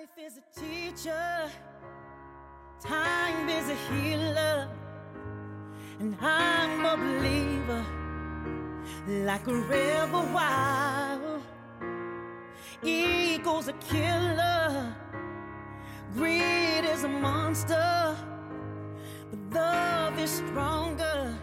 Life is a teacher, time is a healer, and I'm a believer like a river wild. Ego's a killer, greed is a monster, but love is stronger.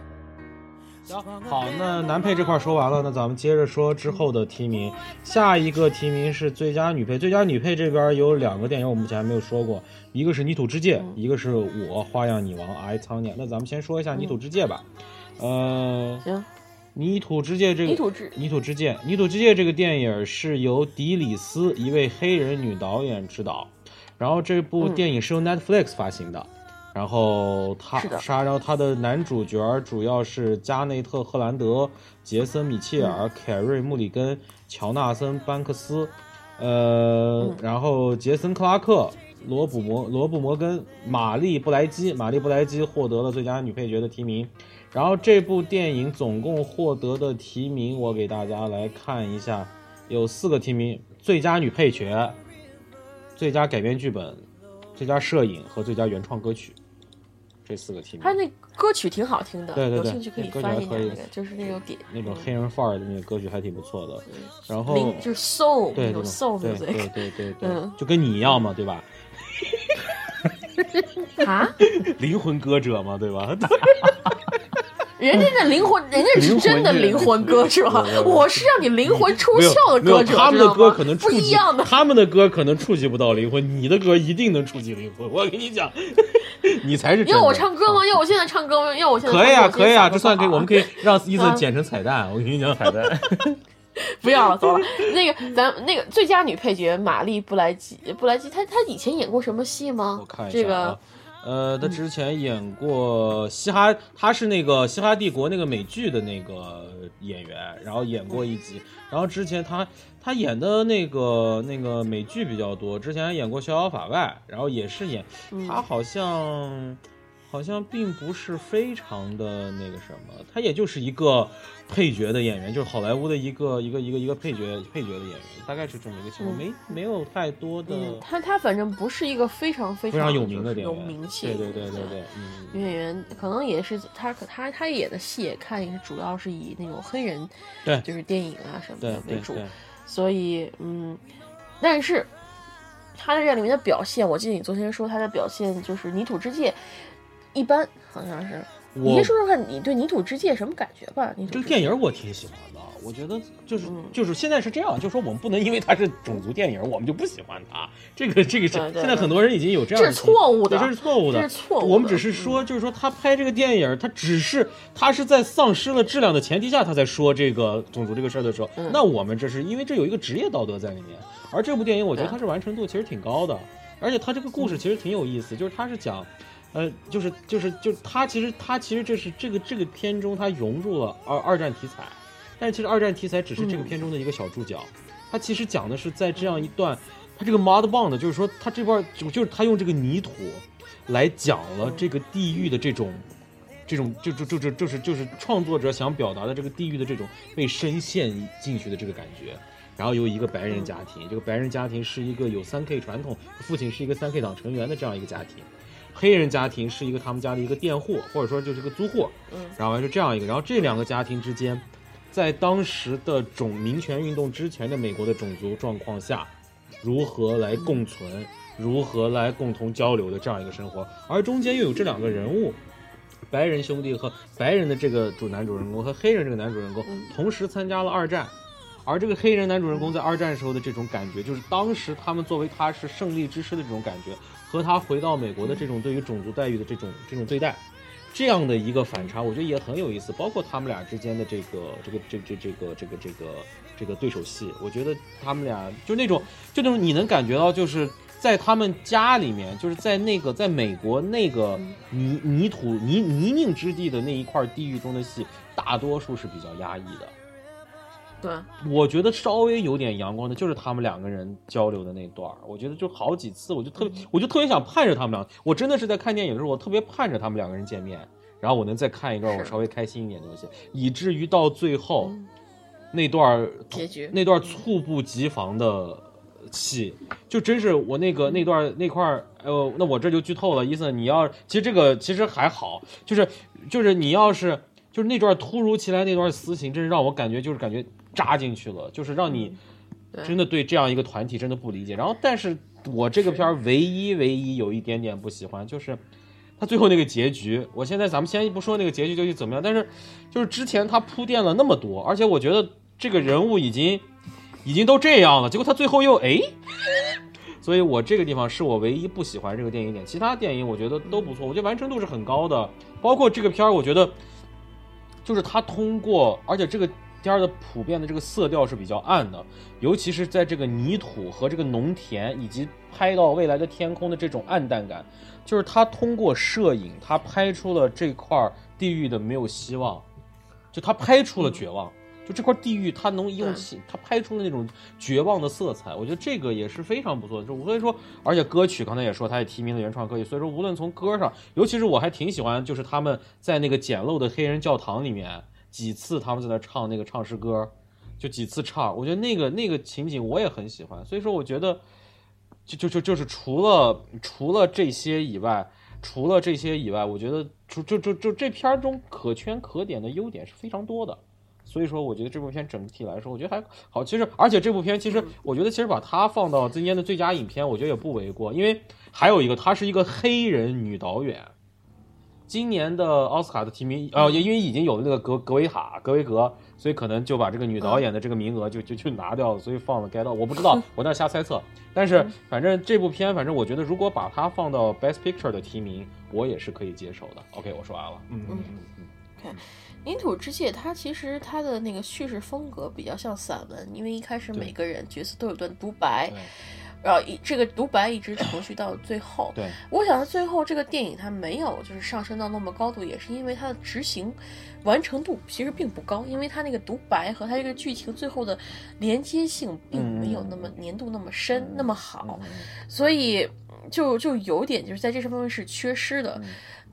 好，那男配这块说完了，那咱们接着说之后的提名。下一个提名是最佳女配，最佳女配这边有两个电影我们目前还没有说过，一个是《泥土之界》，一个是我花样女王 I 苍年。那咱们先说一下《泥土之界》吧。呃，行，《泥土之界》这个泥土之泥土之界，泥土之界这个电影是由迪里斯一位黑人女导演执导，然后这部电影是由 Netflix 发行的。然后他杀，然后他的男主角主要是加内特·赫兰德、杰森·米切尔、凯瑞·穆里根、乔纳森·班克斯，呃，然后杰森·克拉克、罗卜摩、罗布·摩根、玛丽·布莱基，玛丽·布莱基获得了最佳女配角的提名。然后这部电影总共获得的提名，我给大家来看一下，有四个提名：最佳女配角、最佳改编剧本、最佳摄影和最佳原创歌曲。这四个提名。他那歌曲挺好听的，对对对有兴趣可以歌曲翻一下还可以那个，就是那种点那种黑人范儿的那个歌曲还挺不错的，然后灵就是 soul 对那种 soul 对 music 对对对对，嗯就跟你一样嘛，对吧？啊，灵魂歌者嘛，对吧？人家的灵魂，人家是真的灵魂歌是吧，我是让你灵魂出窍的歌者，他们的歌可能不一样的。他们的歌可能触及不到灵魂，你的歌一定能触及灵魂。我跟你讲，你才是要我唱歌吗？要我现在唱歌吗？要我现在可以啊，可以啊，我这算可以，我们可以让伊 森啊剪成彩蛋。我跟你讲，彩蛋。不要了，走了。那个咱那个最佳女配角玛丽布莱基，布莱基她她以前演过什么戏吗？我看一下这个啊。呃，他之前演过嘻哈，他是那个《嘻哈帝国》那个美剧的那个演员，然后演过一集。然后之前他他演的那个那个美剧比较多，之前还演过《逍遥法外》，然后也是演他好像好像并不是非常的那个什么，他也就是一个配角的演员，就是好莱坞的一个一个一个一个配角配角的演员，大概是这么一个情况，没没有太多的。嗯，她她反正不是一个非常非非常有名的演员，名气对对对对对，嗯，女演员，可能也是他可她她演的戏也看也是主要是以那种黑人对。就是电影啊什么的为主，所以嗯，但是他在这里面的表现，我记得你昨天说他的表现就是《泥土之界》一般，好像是。你先说说看你对《泥土之界》什么感觉吧？泥土这个电影我挺喜欢的，我觉得就是嗯就是现在是这样，就是说我们不能因为它是种族电影，我们就不喜欢它。这个这个是现在很多人已经有这样的这是错误的这是错误的，这是错误的我们只是说，就是说他拍这个电影，他只是他是在丧失了质量的前提下，他在说这个种族这个事儿的时候，嗯那我们这是因为这有一个职业道德在里面。而这部电影，我觉得对它是完成度其实挺高的，而且它这个故事其实挺有意思，就是它是讲。呃，就是就是就他其实他其实这是这个这个片中他融入了二二战题材，但其实二战题材只是这个片中的一个小注脚，他其实讲的是在这样一段，他这个 mod bond 就是说他这块就就是他用这个泥土来讲了这个地狱的这种。这种就就就就就是就是创作者想表达的这个地狱的这种被深陷进去的这个感觉，然后有一个白人家庭，这个白人家庭是一个有三 K 传统，父亲是一个三 K 党成员的这样一个家庭，黑人家庭是一个他们家的一个佃户，或者说就是个租户，嗯。然后是这样一个，然后这两个家庭之间，在当时的种民权运动之前的美国的种族状况下，如何来共存，如何来共同交流的这样一个生活，而中间又有这两个人物。白人兄弟和白人的这个主男主人公和黑人这个男主人公嗯。同时参加了二战，而这个黑人男主人公在二战时候的这种感觉，就是当时他们作为他是胜利之师的这种感觉，和他回到美国的这种对于种族待遇的这种这种对待，这样的一个反差，我觉得也很有意思。包括他们俩之间的这个这个这这这个这个这个这个对手戏，我觉得他们俩就那种就那种你能感觉到就是。在他们家里面，就是在那个在美国那个泥泥土泥泥泞之地的那一块地域中的戏，大多数是比较压抑的。对，我觉得稍微有点阳光的，就是他们两个人交流的那段儿。我觉得就好几次，我就特别，我就特别想盼着他们俩。我真的是在看电影的时候，我特别盼着他们两个人见面，然后我能再看一段我稍微开心一点的东西，以至于到最后、那段儿结局那段猝不及防的戏，就真是我那个那段那块儿，呃，那我这就剧透了，伊森，你要其实这个其实还好，就是就是你要是就是那段突如其来那段私情，真是让我感觉就是感觉扎进去了，就是让你真的对这样一个团体真的不理解。然后，但是我这个片儿唯一唯一有一点点不喜欢就是。他最后那个结局，我现在咱们先不说那个结局究竟怎么样，但是就是之前他铺垫了那么多，而且我觉得这个人物已经已经都这样了，结果他最后又哎，所以我这个地方是我唯一不喜欢这个电影点，其他电影我觉得都不错，我觉得完成度是很高的，包括这个片儿，我觉得就是他通过，而且这个片儿的普遍的这个色调是比较暗的，尤其是在这个泥土和这个农田以及拍到未来的天空的这种暗淡感，就是他通过摄影，他拍出了这块儿地狱的没有希望，就他拍出了绝望。就这块地狱，他能用起，他拍出了那种绝望的色彩，我觉得这个也是非常不错的。就所以说，而且歌曲刚才也说，他也提名了原创歌曲，所以说无论从歌上，尤其是我还挺喜欢，就是他们在那个简陋的黑人教堂里面，几次他们在那唱那个唱诗歌，就几次唱，我觉得那个那个情景我也很喜欢。所以说，我觉得就就就就是除了除了这些以外，除了这些以外，我觉得就就就就这片中可圈可点的优点是非常多的。所以说，我觉得这部片整体来说，我觉得还好。其实，而且这部片其实，我觉得其实把它放到今年的最佳影片，我觉得也不为过。因为还有一个，她是一个黑人女导演。今年的奥斯卡的提名，呃，因为已经有了那个格格维塔格维格，所以可能就把这个女导演的这个名额就就就拿掉了，所以放了该到。我不知道，我在瞎猜测。但是反正这部片，反正我觉得如果把它放到 Best Picture 的提名，我也是可以接受的。OK，我说完了。嗯嗯嗯嗯。泥土之界，它其实它的那个叙事风格比较像散文，因为一开始每个人角色都有段独白，然后一这个独白一直持续到最后。对，我想最后这个电影它没有就是上升到那么高度，也是因为它的执行完成度其实并不高，因为它那个独白和它这个剧情最后的连接性并没有那么粘度那么深、那么好，所以就就有点就是在这方面是缺失的。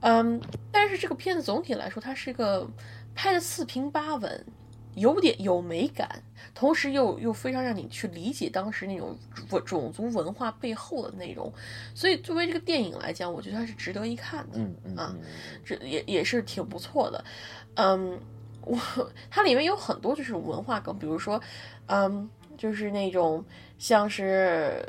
嗯，但是这个片子总体来说，它是一个。拍的四平八稳，有点有美感，同时又又非常让你去理解当时那种种族文化背后的内容，所以作为这个电影来讲，我觉得它是值得一看的，嗯嗯啊，这也也是挺不错的，嗯，我它里面有很多就是文化梗，比如说，嗯，就是那种像是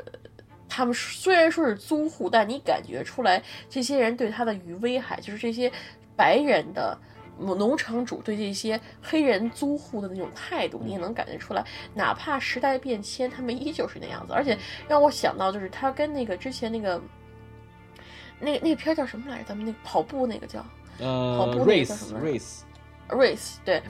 他们虽然说是租户，但你感觉出来这些人对他的余威害，就是这些白人的。农场主对这些黑人租户的那种态度，你也能感觉出来。哪怕时代变迁，他们依旧是那样子。而且让我想到，就是他跟那个之前那个，那个那个片叫什么来着？咱们那个跑步那个叫呃，跑步那个叫什么？race race 对，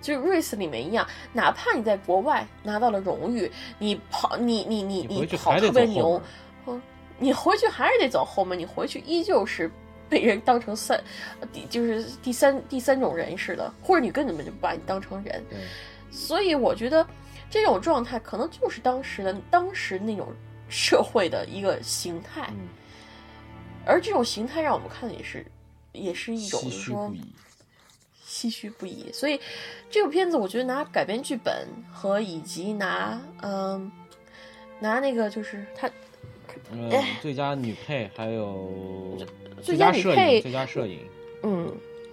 就是 race 里面一样。哪怕你在国外拿到了荣誉，你跑你你你你跑特别牛，嗯，你回去还是得走后门。你回去依旧是。被人当成三，第就是第三第三种人似的，或者你根本就不把你当成人，所以我觉得这种状态可能就是当时的当时那种社会的一个形态，而这种形态让我们看的也是也是一种就是说唏嘘不已。所以这部片子我觉得拿改编剧本和以及拿嗯拿那个就是他。嗯，最佳女配还有最佳女配，最佳摄影，嗯，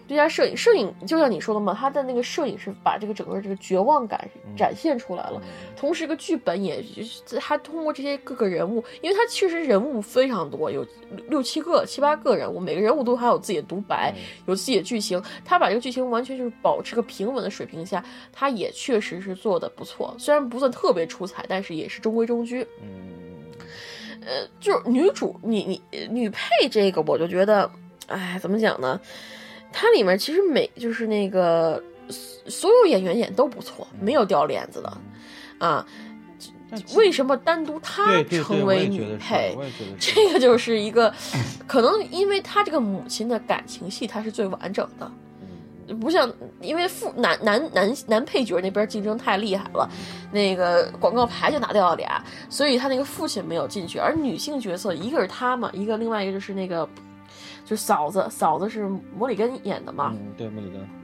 最佳摄影，摄影就像你说的嘛，他的那个摄影是把这个整个这个绝望感展现出来了，同时，一个剧本也他通过这些各个人物，因为他确实人物非常多，有六七个、七八个人物，每个人物都还有自己的独白，有自己的剧情，他把这个剧情完全就是保持个平稳的水平下，他也确实是做的不错，虽然不算特别出彩，但是也是中规中矩，嗯。呃，就是女主，你你女配这个，我就觉得，哎，怎么讲呢？它里面其实每就是那个所有演员演都不错，没有掉链子的啊。为什么单独她成为女配？这个就是一个，可能因为她这个母亲的感情戏，她是最完整的。不像，因为父男男男男配角那边竞争太厉害了，那个广告牌就拿掉了俩，所以他那个父亲没有进去。而女性角色，一个是他嘛，一个另外一个就是那个，就是嫂子，嫂子是摩里根演的嘛。嗯，对，摩里根。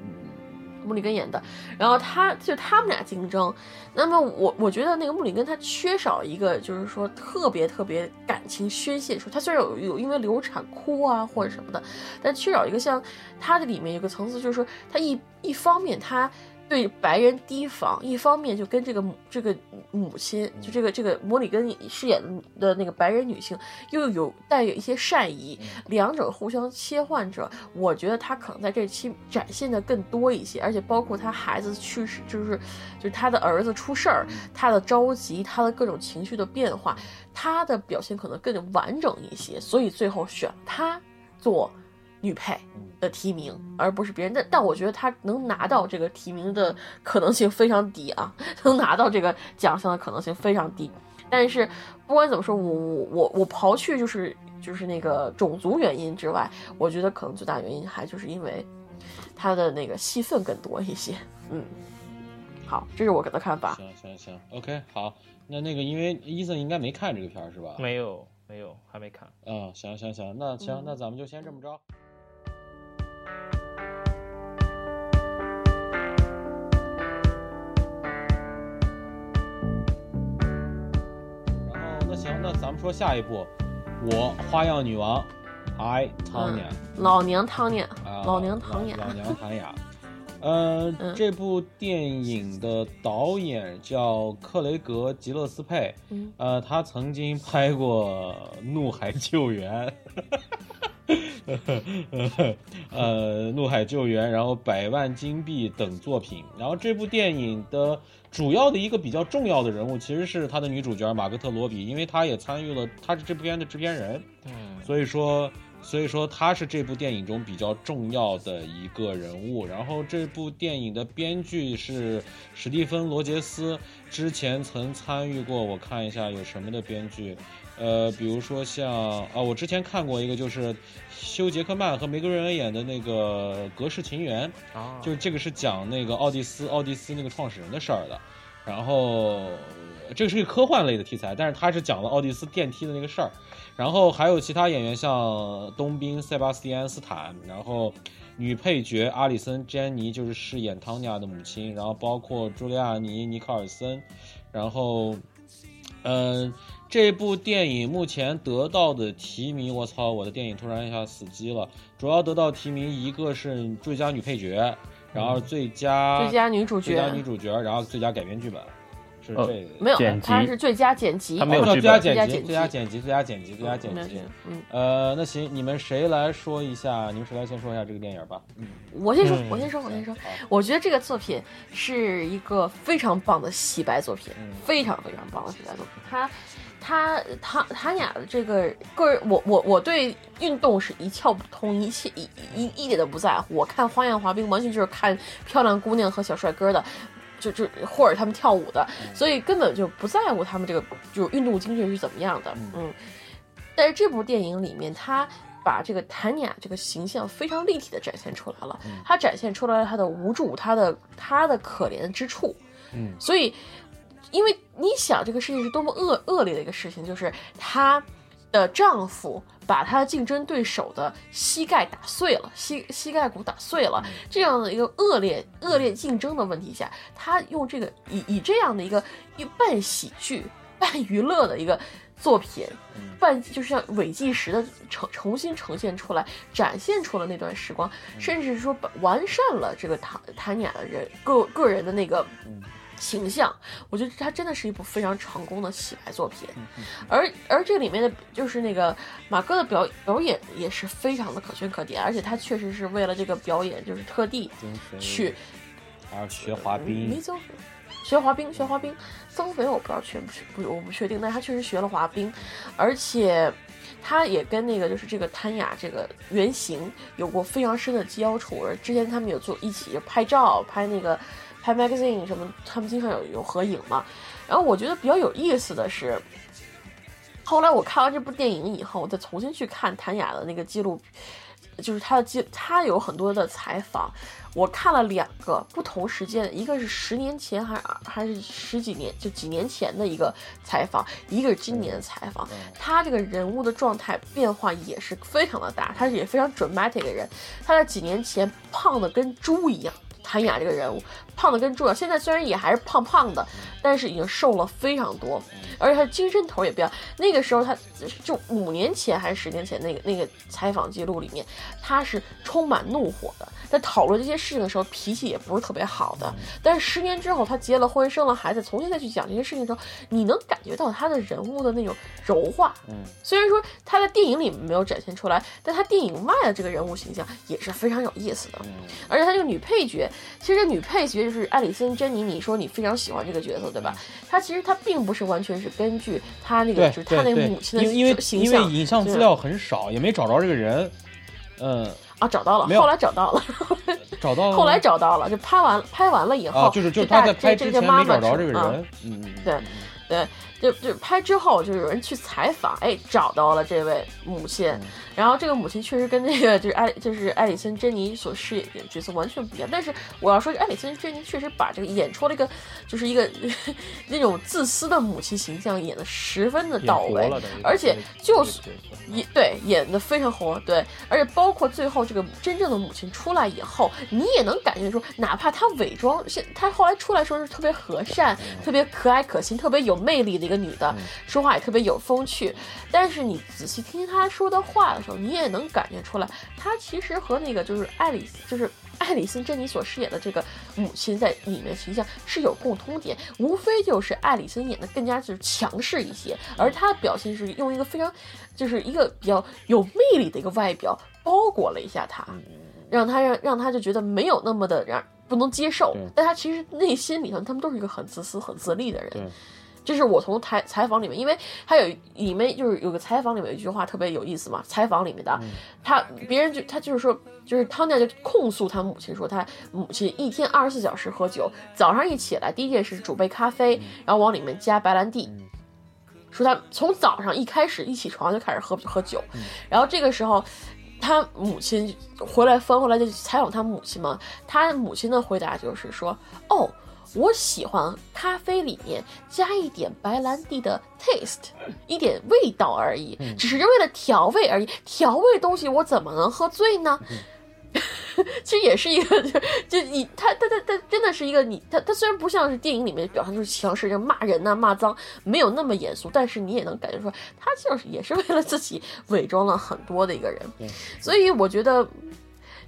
穆里根演的。然后他就他们俩竞争。那么我我觉得那个穆里根他缺少一个就是说特别特别感情宣泄出，他虽然有有因为流产哭啊或者什么的，但缺少一个像他的里面有个层次，就是说他一一方面他。对白人提防，一方面就跟这个母这个母亲，就这个这个摩里根饰演的那个白人女性，又有带有一些善意，两者互相切换着。我觉得她可能在这期展现的更多一些，而且包括她孩子去世，就是就是他的儿子出事儿，他的着急，他的各种情绪的变化，他的表现可能更完整一些，所以最后选他做。女配的提名，而不是别人。但但我觉得她能拿到这个提名的可能性非常低啊，能拿到这个奖项的可能性非常低。但是不管怎么说，我我我我刨去就是就是那个种族原因之外，我觉得可能最大原因还就是因为她的那个戏份更多一些。嗯，好，这是我的看法。行行行，OK，好。那那个因为伊森应该没看这个片儿是吧？没有没有，还没看。嗯，行行行，那行，那咱们就先这么着。行，那咱们说下一步，我花样女王，I Tanya，老娘汤雅，老娘汤雅，老娘唐雅。呃，这部电影的导演叫克雷格·吉勒斯佩，呃，他曾经拍过《怒海救援》，呃，《怒海救援》，然后《百万金币》等作品。然后这部电影的。主要的一个比较重要的人物其实是他的女主角马格特罗比，因为她也参与了，她是这部片的制片人，嗯，所以说，所以说她是这部电影中比较重要的一个人物。然后这部电影的编剧是史蒂芬罗杰斯，之前曾参与过，我看一下有什么的编剧。呃，比如说像啊，我之前看过一个，就是休·杰克曼和梅格瑞恩演的那个《隔世情缘》，啊，就是这个是讲那个奥蒂斯，奥蒂斯那个创始人的事儿的。然后这个是一个科幻类的题材，但是他是讲了奥蒂斯电梯的那个事儿。然后还有其他演员像冬兵塞巴斯蒂安斯坦，然后女配角阿里森·詹妮就是饰演汤尼亚的母亲，然后包括朱莉亚尼·尼克尔森，然后嗯。这部电影目前得到的提名，我操，我的电影突然一下死机了。主要得到提名一个是最佳女配角，然后最佳最佳女主角，最佳女主角，然后最佳改编剧本，是这个没有，它是最佳剪辑，他没有最佳剪辑，最佳剪辑，最佳剪辑，最佳剪辑。嗯，呃，那行，你们谁来说一下？你们谁来先说一下这个电影吧？嗯，我先说，我先说，我先说。我觉得这个作品是一个非常棒的洗白作品，非常非常棒的洗白作品。它。他他他俩的这个个人，我我我对运动是一窍不通，一切一一一点都不在乎。我看花样滑冰完全就是看漂亮姑娘和小帅哥的，就就或者他们跳舞的，所以根本就不在乎他们这个就是运动精神是怎么样的。嗯，但是这部电影里面，他把这个谭雅这个形象非常立体的展现出来了，他展现出来了他的无助，他的他的可怜之处。嗯，所以。因为你想，这个事情是多么恶恶劣的一个事情，就是她的丈夫把她的竞争对手的膝盖打碎了，膝膝盖骨打碎了，这样的一个恶劣恶劣竞争的问题下，她用这个以以这样的一个一半喜剧半娱乐的一个作品，半就是像伪纪实的重重新呈现出来，展现出了那段时光，甚至是说完善了这个谭谭雅的人个个人的那个。形象，我觉得它真的是一部非常成功的洗白作品，而而这里面的就是那个马哥的表表演也是非常的可圈可点，而且他确实是为了这个表演就是特地去，啊学滑冰，没增肥，学滑冰学滑冰，增肥我不知道确不确不我不确定，但他确实学了滑冰，而且他也跟那个就是这个谭雅这个原型有过非常深的交触，而之前他们有做一起拍照拍那个。拍 magazine 什么，他们经常有有合影嘛。然后我觉得比较有意思的是，后来我看完这部电影以后，我再重新去看谭雅的那个记录，就是他的记，他有很多的采访。我看了两个不同时间，一个是十年前，还还是十几年，就几年前的一个采访，一个是今年的采访。他这个人物的状态变化也是非常的大，他是也非常 dramatic 的人。他在几年前胖的跟猪一样。谭雅这个人物，胖的跟猪一样。现在虽然也还是胖胖的，但是已经瘦了非常多，而且他精神头也不一样。那个时候他就五年前还是十年前那个那个采访记录里面，他是充满怒火的，在讨论这些事情的时候脾气也不是特别好的。但是十年之后他结了婚生了孩子，重新再去讲这些事情的时候，你能感觉到他的人物的那种柔化。嗯，虽然说他在电影里没有展现出来，但他电影外的这个人物形象也是非常有意思的。而且他这个女配角，其实这女配角就是艾里森·珍妮。你说你非常喜欢这个角色，对吧？她其实她并不是完全是根据她那个，就是她那个母亲的因为形象，因为影像资料很少，也没找着这个人。嗯啊，找到了，后来找到了，找到了，后来找到了，就拍完拍完了以后，就是就是他在拍之前没找着这个人。嗯，对对。就就拍之后，就有人去采访，哎，找到了这位母亲。然后这个母亲确实跟那个就是艾就是艾里森·珍妮所饰演的角色完全不一样。但是我要说，艾里森·珍妮确实把这个演出了一个就是一个那种自私的母亲形象演的十分的到位，而且就是演对演的非常活。对，而且包括最后这个真正的母亲出来以后，你也能感觉出，哪怕她伪装，现她后来出来说是特别和善、特别可爱可亲、特别有魅力的一个。女的说话也特别有风趣，但是你仔细听听她说的话的时候，你也能感觉出来，她其实和那个就是爱丽丝就是 爱丽丝珍妮所饰演的这个母亲在里面形象是有共通点，无非就是爱丽丝演的更加就是强势一些，而她的表现是用一个非常就是一个比较有魅力的一个外表包裹了一下她，让她让让她就觉得没有那么的让不能接受，但她其实内心里头他们都是一个很自私很自利的人。这是我从采采访里面，因为他有里面就是有个采访里面有一句话特别有意思嘛。采访里面的他，别人就他就是说，就是汤家就控诉他母亲说，他母亲一天二十四小时喝酒，早上一起来第一件事煮杯咖啡，然后往里面加白兰地，说他从早上一开始一起床就开始喝喝酒，然后这个时候他母亲回来翻回来就采访他母亲嘛，他母亲的回答就是说，哦。我喜欢咖啡里面加一点白兰地的 taste，一点味道而已，只是为了调味而已。调味东西我怎么能喝醉呢？其实也是一个，就 就你他他他他真的是一个你他他虽然不像是电影里面表现出强势，就骂人呐骂脏，没有那么严肃，但是你也能感觉出他就是也是为了自己伪装了很多的一个人。所以我觉得，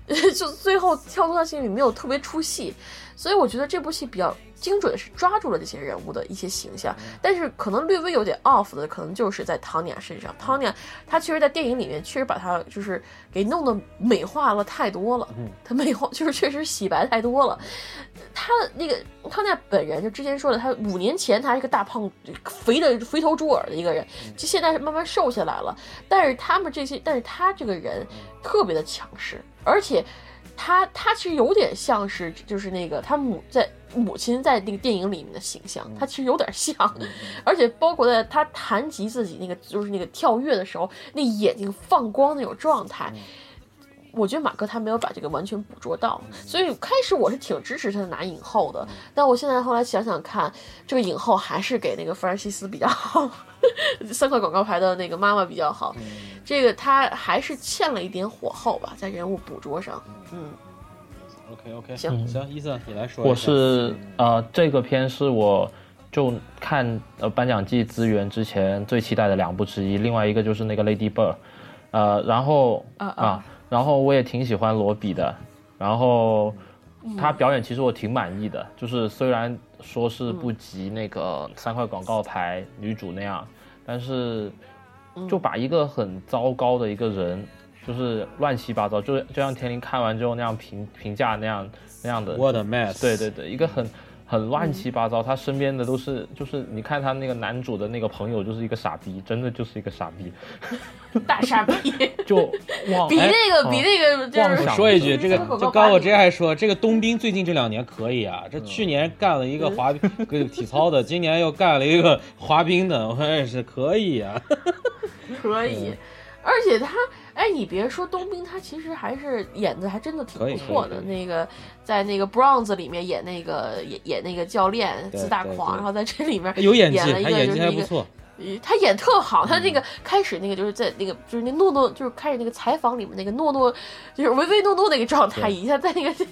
就最后跳脱他心里没有特别出戏。所以我觉得这部戏比较精准的是抓住了这些人物的一些形象，但是可能略微有点 off 的，可能就是在汤尼亚身上。汤尼亚他确实在电影里面确实把他就是给弄得美化了太多了，他美化就是确实洗白太多了。他那个汤尼亚本人就之前说的，他五年前他是个大胖肥的肥头猪耳的一个人，就现在是慢慢瘦下来了。但是他们这些，但是他这个人特别的强势，而且。他他其实有点像是，就是那个他母在母亲在那个电影里面的形象，他其实有点像，而且包括在他谈及自己那个就是那个跳跃的时候，那眼睛放光那种状态，我觉得马哥他没有把这个完全捕捉到，所以开始我是挺支持他拿影后的，但我现在后来想想看，这个影后还是给那个弗兰西斯比较好。三块广告牌的那个妈妈比较好，这个他还是欠了一点火候吧，在人物捕捉上。嗯，OK OK，行行，伊森你来说。我是呃，这个片是我就看呃颁奖季资源之前最期待的两部之一，另外一个就是那个 Lady Bird，呃，然后啊，然后我也挺喜欢罗比的，然后他表演其实我挺满意的，就是虽然。说是不及那个三块广告牌女主那样，但是就把一个很糟糕的一个人，就是乱七八糟，就就像田林看完之后那样评评价那样那样的。我的 mess。对对对，一个很。很乱七八糟，他身边的都是，就是你看他那个男主的那个朋友，就是一个傻逼，真的就是一个傻逼，大傻逼，就 比那个比那个就是说一句，这个就刚我直接还说，这个冬兵最近这两年可以啊，这去年干了一个滑冰体操的，今年又干了一个滑冰的，我也是可以啊，可以，而且他。哎，你别说冬兵，他其实还是演的还真的挺不错的。那个在那个《Bronze》里面演那个演演那个教练自大狂，然后在这里面有演技，他演技还不错。他演特好，他那个开始那个就是在那个就是那诺诺就是开始那个采访里面那个诺诺就是唯唯诺诺那个状态，一下在那个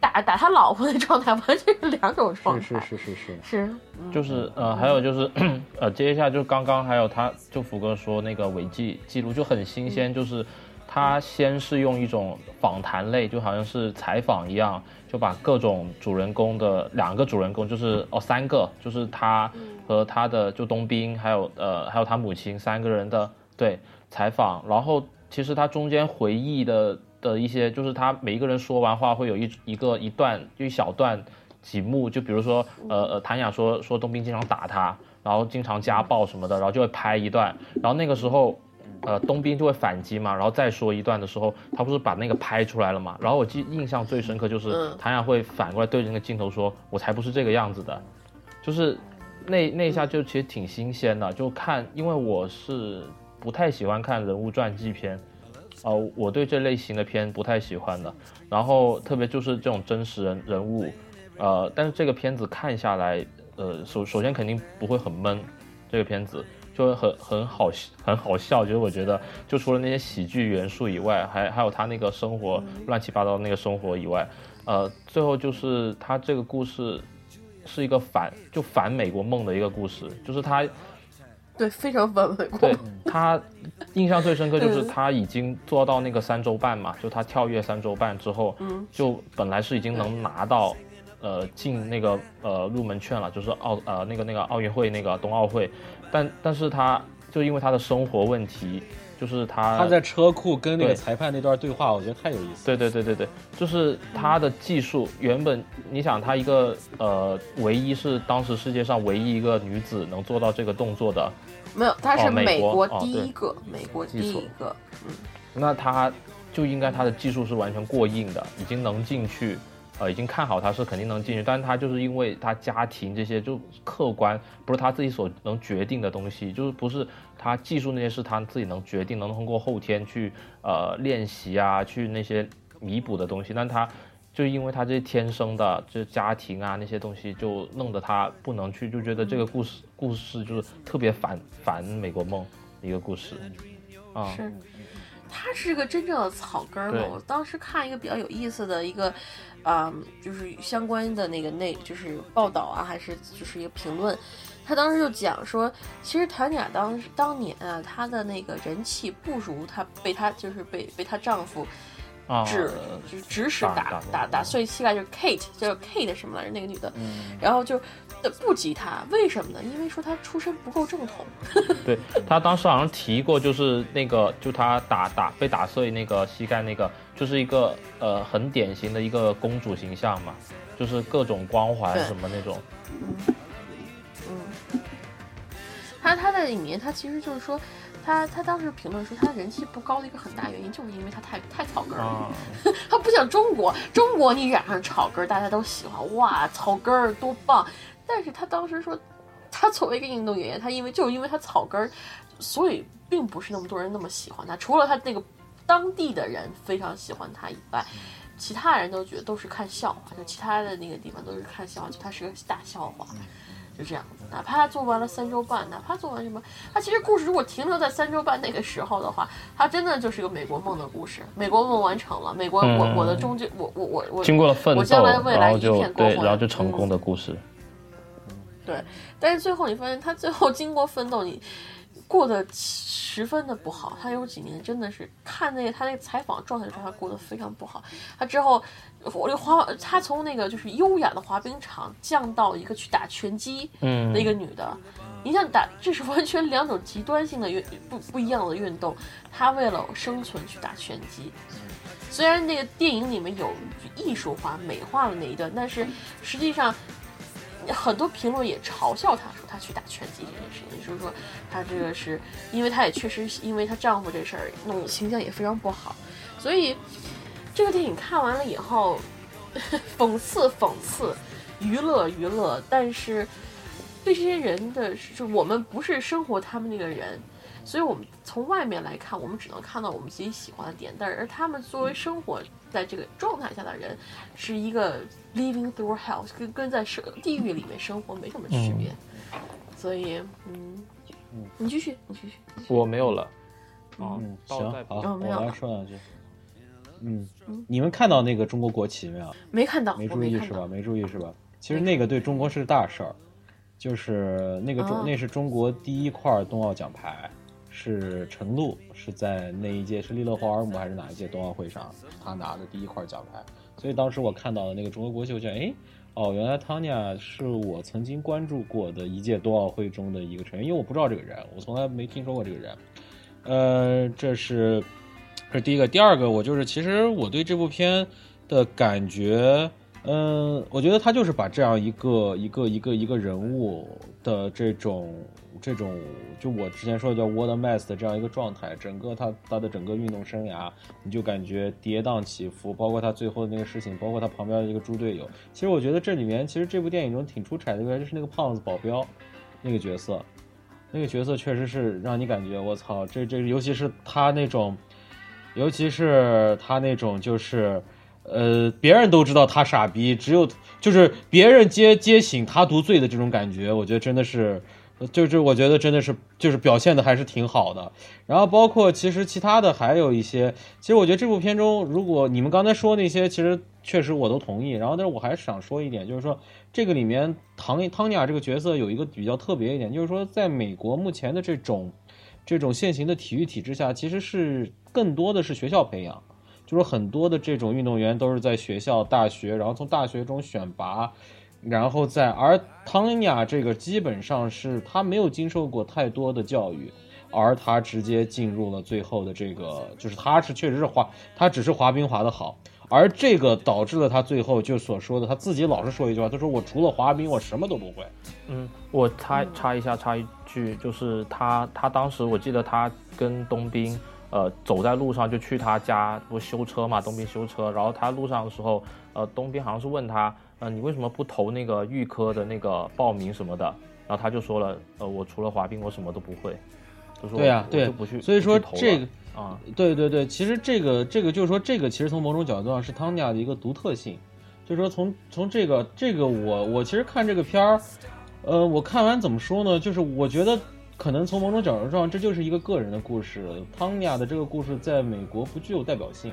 打打他老婆的状态，完全是两种状态。是是是是是。是，就是呃还有就是 呃接一下就是刚刚还有他就福哥说那个违纪记录就很新鲜，就是他先是用一种访谈类，就好像是采访一样。就把各种主人公的两个主人公，就是哦三个，就是他和他的就冬兵，还有呃还有他母亲三个人的对采访，然后其实他中间回忆的的一些，就是他每一个人说完话会有一一个一段就一小段几幕，就比如说呃呃谭雅说说冬兵经常打他，然后经常家暴什么的，然后就会拍一段，然后那个时候。呃，冬兵就会反击嘛，然后再说一段的时候，他不是把那个拍出来了嘛？然后我记印象最深刻就是谭雅会反过来对着那个镜头说：“我才不是这个样子的。”就是那那一下就其实挺新鲜的，就看，因为我是不太喜欢看人物传记片，呃，我对这类型的片不太喜欢的。然后特别就是这种真实人人物，呃，但是这个片子看下来，呃，首首先肯定不会很闷，这个片子。就很很好很好笑，就是我觉得，就除了那些喜剧元素以外，还还有他那个生活乱七八糟那个生活以外，呃，最后就是他这个故事是一个反就反美国梦的一个故事，就是他对非常反美国。对他印象最深刻就是他已经做到那个三周半嘛，就他跳跃三周半之后，就本来是已经能拿到呃进那个呃入门券了，就是奥呃那个那个奥运会那个冬奥会。但但是他就因为他的生活问题，就是他他在车库跟那个裁判那段对话，我觉得太有意思。对对对对对，就是他的技术原本你想他一个呃，唯一是当时世界上唯一一个女子能做到这个动作的，没有，他是美国第一个，美国第一个，嗯，那他就应该他的技术是完全过硬的，已经能进去。呃，已经看好他是肯定能进去，但是他就是因为他家庭这些就客观不是他自己所能决定的东西，就是不是他技术那些是他自己能决定，能通过后天去呃练习啊，去那些弥补的东西，但他就因为他这些天生的就家庭啊那些东西，就弄得他不能去，就觉得这个故事故事就是特别反反美国梦一个故事啊。是，他是个真正的草根儿嘛。我当时看一个比较有意思的一个。嗯，就是相关的那个内，就是报道啊，还是就是一个评论，他当时就讲说，其实谭雅当当年啊，她的那个人气不如她被她就是被被她丈夫。指就指使打打打碎膝盖，就是 Kate 叫 Kate 什么来着？那个女的，然后就不及他，为什么呢？因为说他出身不够正统。对他当时好像提过，就是那个就他打打被打碎那个膝盖那个，就是一个呃很典型的一个公主形象嘛，就是各种光环什么那种。嗯，他他在里面，他其实就是说。他他当时评论说，他人气不高的一个很大原因，就是因为他太太草根了。他不像中国，中国你染上草根，大家都喜欢，哇，草根儿多棒。但是他当时说，他作为一个运动员，他因为就是因为他草根儿，所以并不是那么多人那么喜欢他。除了他那个当地的人非常喜欢他以外，其他人都觉得都是看笑话，就其他的那个地方都是看笑话，就他是个大笑话。就这样子，哪怕他做完了三周半，哪怕做完什么，他其实故事如果停留在三周半那个时候的话，他真的就是个美国梦的故事。美国梦完成了，美国我我的终究我我我我经过了奋斗，然后就对，然后就成功的故事。对，但是最后你发现他最后经过奋斗，你。过得十分的不好，他有几年真的是看那个他那个采访状态的时候，他过得非常不好。他之后，我就滑，他从那个就是优雅的滑冰场降到一个去打拳击的一个女的，你像打，这是完全两种极端性的运不不一样的运动。他为了生存去打拳击，虽然那个电影里面有艺术化美化了那一段，但是实际上。很多评论也嘲笑她，说她去打拳击这件事情，就是说她这个是因为她也确实因为她丈夫这事儿弄得形象也非常不好，所以这个电影看完了以后，讽刺讽刺，娱乐娱乐，但是对这些人的就我们不是生活他们那个人，所以我们从外面来看，我们只能看到我们自己喜欢的点，但是而他们作为生活在这个状态下的人，是一个。Living through hell，跟跟在生地狱里面生活没什么区别，所以，嗯，嗯，你继续，你继续。我没有了。嗯，行，好，我来说两句。嗯，你们看到那个中国国旗没有？没看到，没注意是吧？没注意是吧？其实那个对中国是大事儿，就是那个中那是中国第一块冬奥奖牌，是陈露是在那一届是利勒霍尔姆还是哪一届冬奥会上他拿的第一块奖牌，所以当时我看到的那个中国国旗，我觉得哎，哦，原来汤尼亚是我曾经关注过的一届冬奥会中的一个成员，因为我不知道这个人，我从来没听说过这个人。呃，这是。这是第一个，第二个，我就是其实我对这部片的感觉，嗯，我觉得他就是把这样一个一个一个一个人物的这种这种，就我之前说的叫 w o r d mass 的这样一个状态，整个他他的整个运动生涯，你就感觉跌宕起伏，包括他最后的那个事情，包括他旁边的一个猪队友。其实我觉得这里面，其实这部电影中挺出彩的一个就是那个胖子保镖那个角色，那个角色确实是让你感觉我操，这这尤其是他那种。尤其是他那种，就是，呃，别人都知道他傻逼，只有就是别人揭揭醒他独醉的这种感觉，我觉得真的是，就是我觉得真的是，就是表现的还是挺好的。然后包括其实其他的还有一些，其实我觉得这部片中，如果你们刚才说那些，其实确实我都同意。然后但是我还是想说一点，就是说这个里面唐汤尼亚这个角色有一个比较特别一点，就是说在美国目前的这种。这种现行的体育体制下，其实是更多的是学校培养，就是很多的这种运动员都是在学校、大学，然后从大学中选拔，然后在而汤雅这个基本上是他没有经受过太多的教育，而他直接进入了最后的这个，就是他是确实是滑，他只是滑冰滑得好。而这个导致了他最后就所说的，他自己老是说一句话，他说我除了滑冰，我什么都不会。嗯，我插插一下，插一句，就是他他当时我记得他跟冬兵，呃，走在路上就去他家不修车嘛，冬兵修车，然后他路上的时候，呃，冬兵好像是问他，呃，你为什么不投那个预科的那个报名什么的？然后他就说了，呃，我除了滑冰，我什么都不会。他说对呀，对，不去。所以说这个。啊，对对对，其实这个这个就是说，这个其实从某种角度上是汤尼亚的一个独特性，就是说从从这个这个我我其实看这个片儿，呃，我看完怎么说呢？就是我觉得可能从某种角度上，这就是一个个人的故事。汤尼亚的这个故事在美国不具有代表性。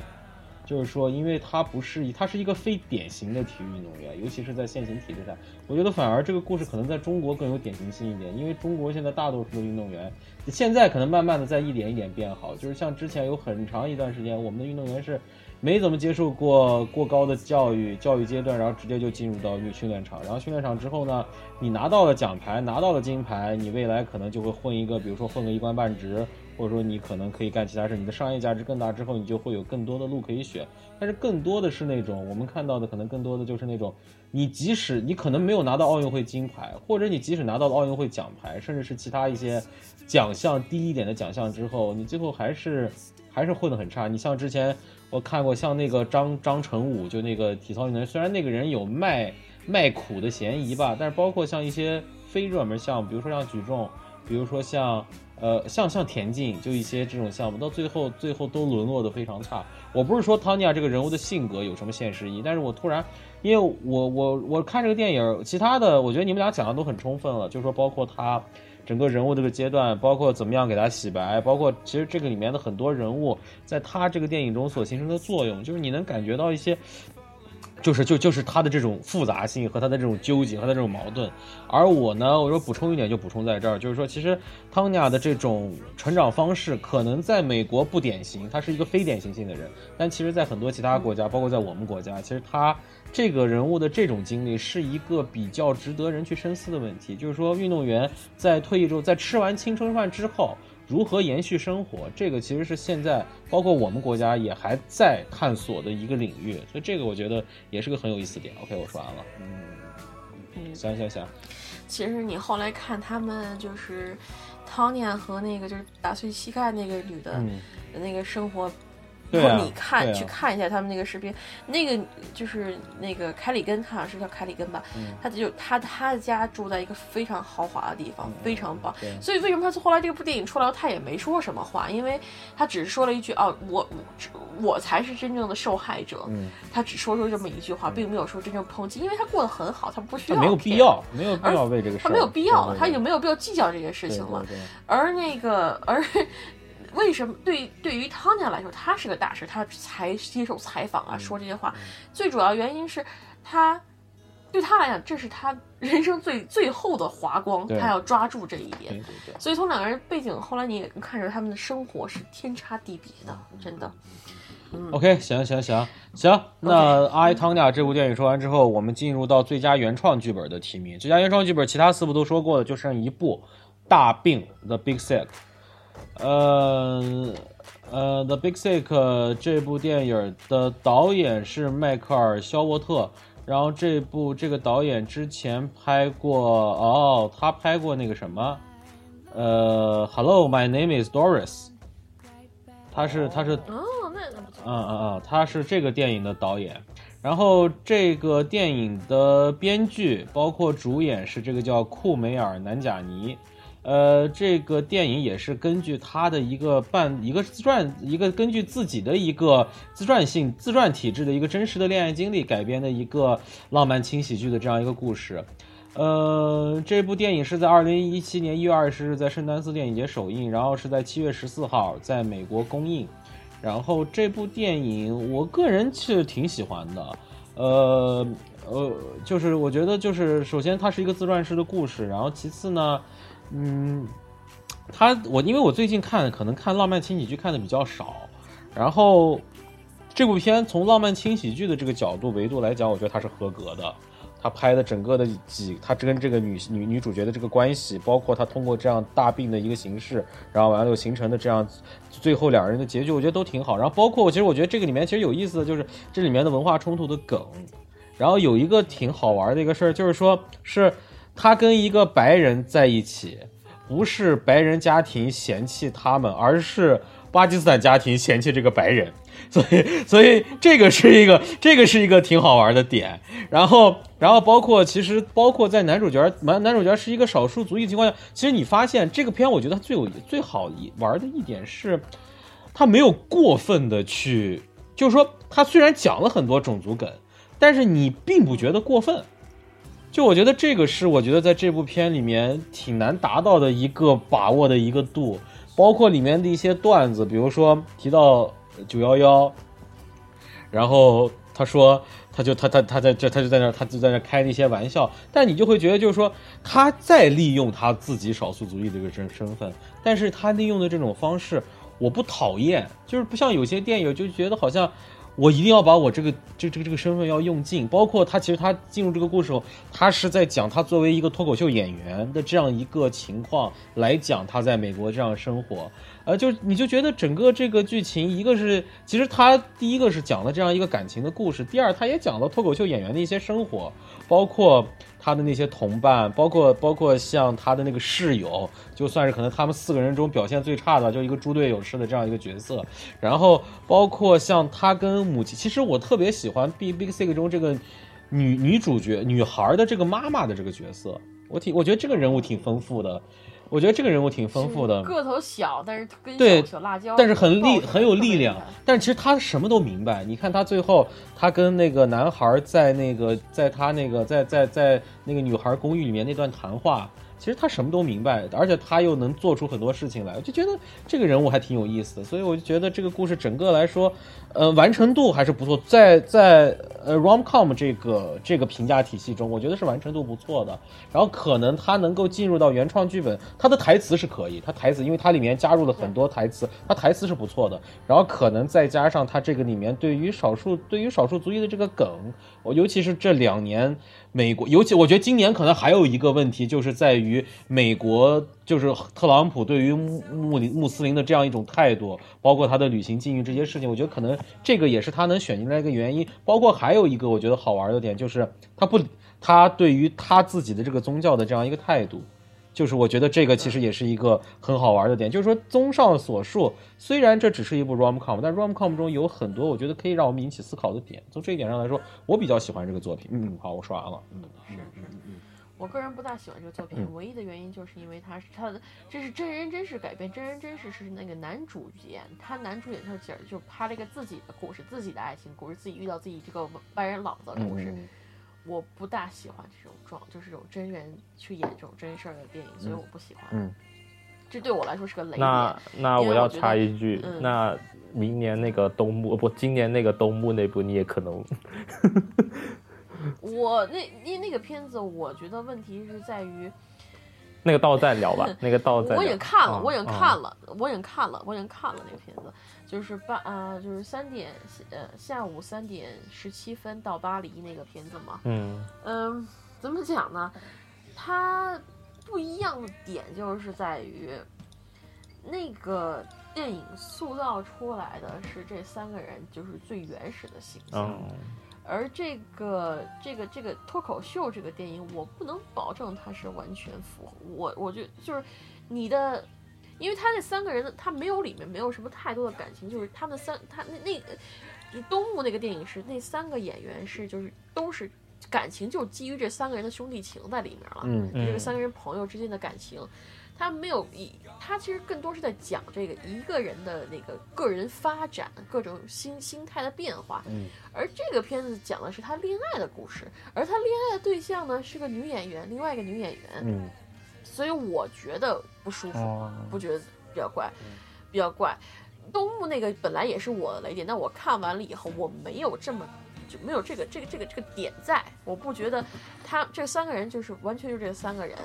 就是说，因为他不是一，他是一个非典型的体育运动员，尤其是在现行体制下，我觉得反而这个故事可能在中国更有典型性一点，因为中国现在大多数的运动员，现在可能慢慢的在一点一点变好，就是像之前有很长一段时间，我们的运动员是没怎么接受过过高的教育，教育阶段，然后直接就进入到训练场，然后训练场之后呢，你拿到了奖牌，拿到了金牌，你未来可能就会混一个，比如说混个一官半职。或者说你可能可以干其他事，你的商业价值更大之后，你就会有更多的路可以选。但是更多的是那种我们看到的，可能更多的就是那种，你即使你可能没有拿到奥运会金牌，或者你即使拿到了奥运会奖牌，甚至是其他一些奖项低一点的奖项之后，你最后还是还是混得很差。你像之前我看过，像那个张张成武，就那个体操运动员，虽然那个人有卖卖苦的嫌疑吧，但是包括像一些非热门项目，比如说像举重，比如说像。呃，像像田径，就一些这种项目，到最后最后都沦落的非常差。我不是说汤尼亚这个人物的性格有什么现实意义，但是我突然，因为我我我看这个电影，其他的我觉得你们俩讲的都很充分了，就是说包括他整个人物这个阶段，包括怎么样给他洗白，包括其实这个里面的很多人物在他这个电影中所形成的作用，就是你能感觉到一些。就是就就是他的这种复杂性和他的这种纠结和他这种矛盾，而我呢，我说补充一点就补充在这儿，就是说其实汤尼亚的这种成长方式可能在美国不典型，他是一个非典型性的人，但其实在很多其他国家，包括在我们国家，其实他这个人物的这种经历是一个比较值得人去深思的问题，就是说运动员在退役之后，在吃完青春饭之后。如何延续生活？这个其实是现在包括我们国家也还在探索的一个领域，所以这个我觉得也是个很有意思点。OK，我说完了。嗯嗯，行行行。其实你后来看他们就是 Tony 和那个就是打碎膝盖那个女的，那个生活然后你看去看一下他们那个视频，那个就是那个凯里根，他好像是叫凯里根吧，他就他他的家住在一个非常豪华的地方，非常棒。所以为什么他后来这部电影出来，他也没说什么话，因为他只是说了一句哦，我我才是真正的受害者。他只说出这么一句话，并没有说真正抨击，因为他过得很好，他不需要。没有必要，没有必要为这个事。他没有必要，他已经没有必要计较这件事情了。而那个而。为什么对对于汤家来说，他是个大师，他才接受采访啊，说这些话。最主要原因是他对他来讲，这是他 人生最最后的华光，他要抓住这一点。所以从两个人背景，后来你也看着他们的生活是天差地别的，真的。OK，行行行行，那《I 汤家》这部电影说完之后，我们进入到最佳原创剧本的提名。最佳原创剧本，其他四部都说过了，就剩一部《大病》The Big Sick。呃呃，《The Big Sick》这部电影的导演是迈克尔·肖沃特，然后这部这个导演之前拍过哦，他拍过那个什么，呃，《Hello, My Name Is Doris》，他是他是哦，那那不错，嗯嗯嗯，他是这个电影的导演，然后这个电影的编剧包括主演是这个叫库梅尔·南贾尼。呃，这个电影也是根据他的一个半一个自传，一个根据自己的一个自传性自传体制的一个真实的恋爱经历改编的一个浪漫轻喜剧的这样一个故事。呃，这部电影是在二零一七年一月二十日在圣丹斯电影节首映，然后是在七月十四号在美国公映。然后这部电影我个人是挺喜欢的。呃呃，就是我觉得就是首先它是一个自传式的故事，然后其次呢。嗯，他我因为我最近看可能看浪漫轻喜剧看的比较少，然后这部片从浪漫轻喜剧的这个角度维度来讲，我觉得它是合格的。他拍的整个的几，他跟这个女女女主角的这个关系，包括他通过这样大病的一个形式，然后完了又形成的这样最后两人的结局，我觉得都挺好。然后包括其实我觉得这个里面其实有意思的就是这里面的文化冲突的梗，然后有一个挺好玩的一个事儿，就是说是。他跟一个白人在一起，不是白人家庭嫌弃他们，而是巴基斯坦家庭嫌弃这个白人，所以，所以这个是一个，这个是一个挺好玩的点。然后，然后包括其实包括在男主角男男主角是一个少数族裔情况下，其实你发现这个片，我觉得最有最好玩的一点是，他没有过分的去，就是说他虽然讲了很多种族梗，但是你并不觉得过分。就我觉得这个是我觉得在这部片里面挺难达到的一个把握的一个度，包括里面的一些段子，比如说提到九幺幺，然后他说他就他他他在这他就在那他就在那开那些玩笑，但你就会觉得就是说他在利用他自己少数族裔这个身身份，但是他利用的这种方式我不讨厌，就是不像有些电影就觉得好像。我一定要把我这个这这个这个身份要用尽，包括他其实他进入这个故事后，他是在讲他作为一个脱口秀演员的这样一个情况来讲他在美国这样生活，呃，就你就觉得整个这个剧情，一个是其实他第一个是讲了这样一个感情的故事，第二他也讲了脱口秀演员的一些生活，包括。他的那些同伴，包括包括像他的那个室友，就算是可能他们四个人中表现最差的，就一个猪队友似的这样一个角色。然后包括像他跟母亲，其实我特别喜欢《Big Big Sick》中这个女女主角女孩的这个妈妈的这个角色，我挺我觉得这个人物挺丰富的。我觉得这个人物挺丰富的，个头小，但是跟对小辣椒，但是很力很有力量。但是其实他什么都明白。你看他最后，他跟那个男孩在那个在他那个在在在那个女孩公寓里面那段谈话。其实他什么都明白，而且他又能做出很多事情来，我就觉得这个人物还挺有意思的，所以我就觉得这个故事整个来说，呃，完成度还是不错，在在呃 romcom 这个这个评价体系中，我觉得是完成度不错的。然后可能他能够进入到原创剧本，他的台词是可以，他台词因为它里面加入了很多台词，他台词是不错的。然后可能再加上他这个里面对于少数对于少数族裔的这个梗，我尤其是这两年。美国，尤其我觉得今年可能还有一个问题，就是在于美国，就是特朗普对于穆穆穆斯林的这样一种态度，包括他的旅行禁运这些事情，我觉得可能这个也是他能选进来一个原因。包括还有一个我觉得好玩的点，就是他不，他对于他自己的这个宗教的这样一个态度，就是我觉得这个其实也是一个很好玩的点，就是说综上所述，虽然这只是一部 rom com，但 rom com 中有很多我觉得可以让我们引起思考的点。从这一点上来说，我比较喜欢这个作品。嗯，好，我说完了。嗯，是是嗯。我个人不大喜欢这个作品，唯一的原因就是因为它是它的这是真人真事改编，真人真事是那个男主演，他男主演他姐就拍了一个自己的故事，自己的爱情故事，自己遇到自己这个外人老子的故事。我不大喜欢这种状，就是有真人去演这种真事儿的电影，所以我不喜欢。嗯，这对我来说是个雷点。那那我要插一句，那明年那个东木不，今年那个东木那部你也可能。我那那那个片子，我觉得问题是在于，那个到再聊吧。那个到再，我已经看了，我已经看了，我已经看了，我已经看了那个片子，就是八啊，就是三点呃下午三点十七分到巴黎那个片子嘛。嗯嗯，怎么讲呢？它不一样的点就是在于，那个电影塑造出来的是这三个人就是最原始的形象。而这个这个这个脱口秀这个电影，我不能保证它是完全符合我。我觉就是你的，因为他那三个人，他没有里面没有什么太多的感情，就是他们三他那那个东木那个电影是那三个演员是就是都是感情就基于这三个人的兄弟情在里面了，嗯，这个三个人朋友之间的感情。他没有一，他其实更多是在讲这个一个人的那个个人发展，各种心心态的变化。嗯，而这个片子讲的是他恋爱的故事，而他恋爱的对象呢是个女演员，另外一个女演员。嗯，所以我觉得不舒服，不觉得比较怪，比较怪。东木那个本来也是我的雷点，但我看完了以后，我没有这么就没有这个这个这个这个点在，我不觉得他这三个人就是完全就这三个人。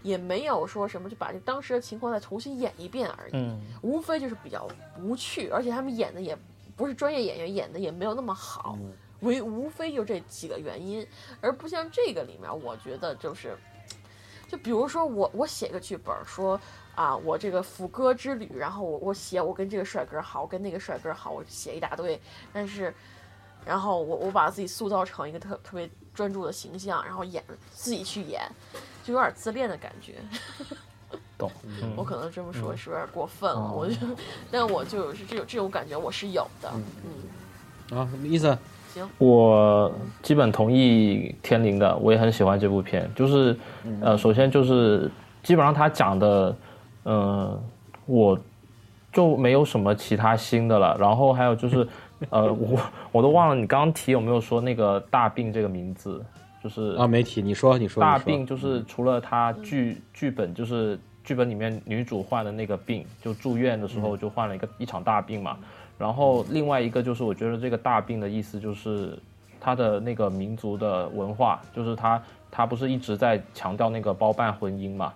也没有说什么，就把这当时的情况再重新演一遍而已。嗯，无非就是比较无趣，而且他们演的也不是专业演员，演的也没有那么好。唯无非就这几个原因，而不像这个里面，我觉得就是，就比如说我我写个剧本说啊，我这个副歌之旅，然后我我写我跟这个帅哥好，我跟那个帅哥好，我写一大堆，但是，然后我我把自己塑造成一个特特别专注的形象，然后演自己去演。就有点自恋的感觉，懂？我可能这么说是有点过分了，我就，但我就是这种这种感觉，我是有的。嗯，啊，什么意思？行，我基本同意天灵的，我也很喜欢这部片。就是，呃，首先就是基本上他讲的，嗯，我就没有什么其他新的了。然后还有就是，呃，我我都忘了你刚刚提有没有说那个大病这个名字。就是啊，没提，你说，你说，大病就是除了他剧剧本，就是剧本里面女主患的那个病，就住院的时候就患了一个一场大病嘛。然后另外一个就是，我觉得这个大病的意思就是他的那个民族的文化，就是他他不是一直在强调那个包办婚姻嘛，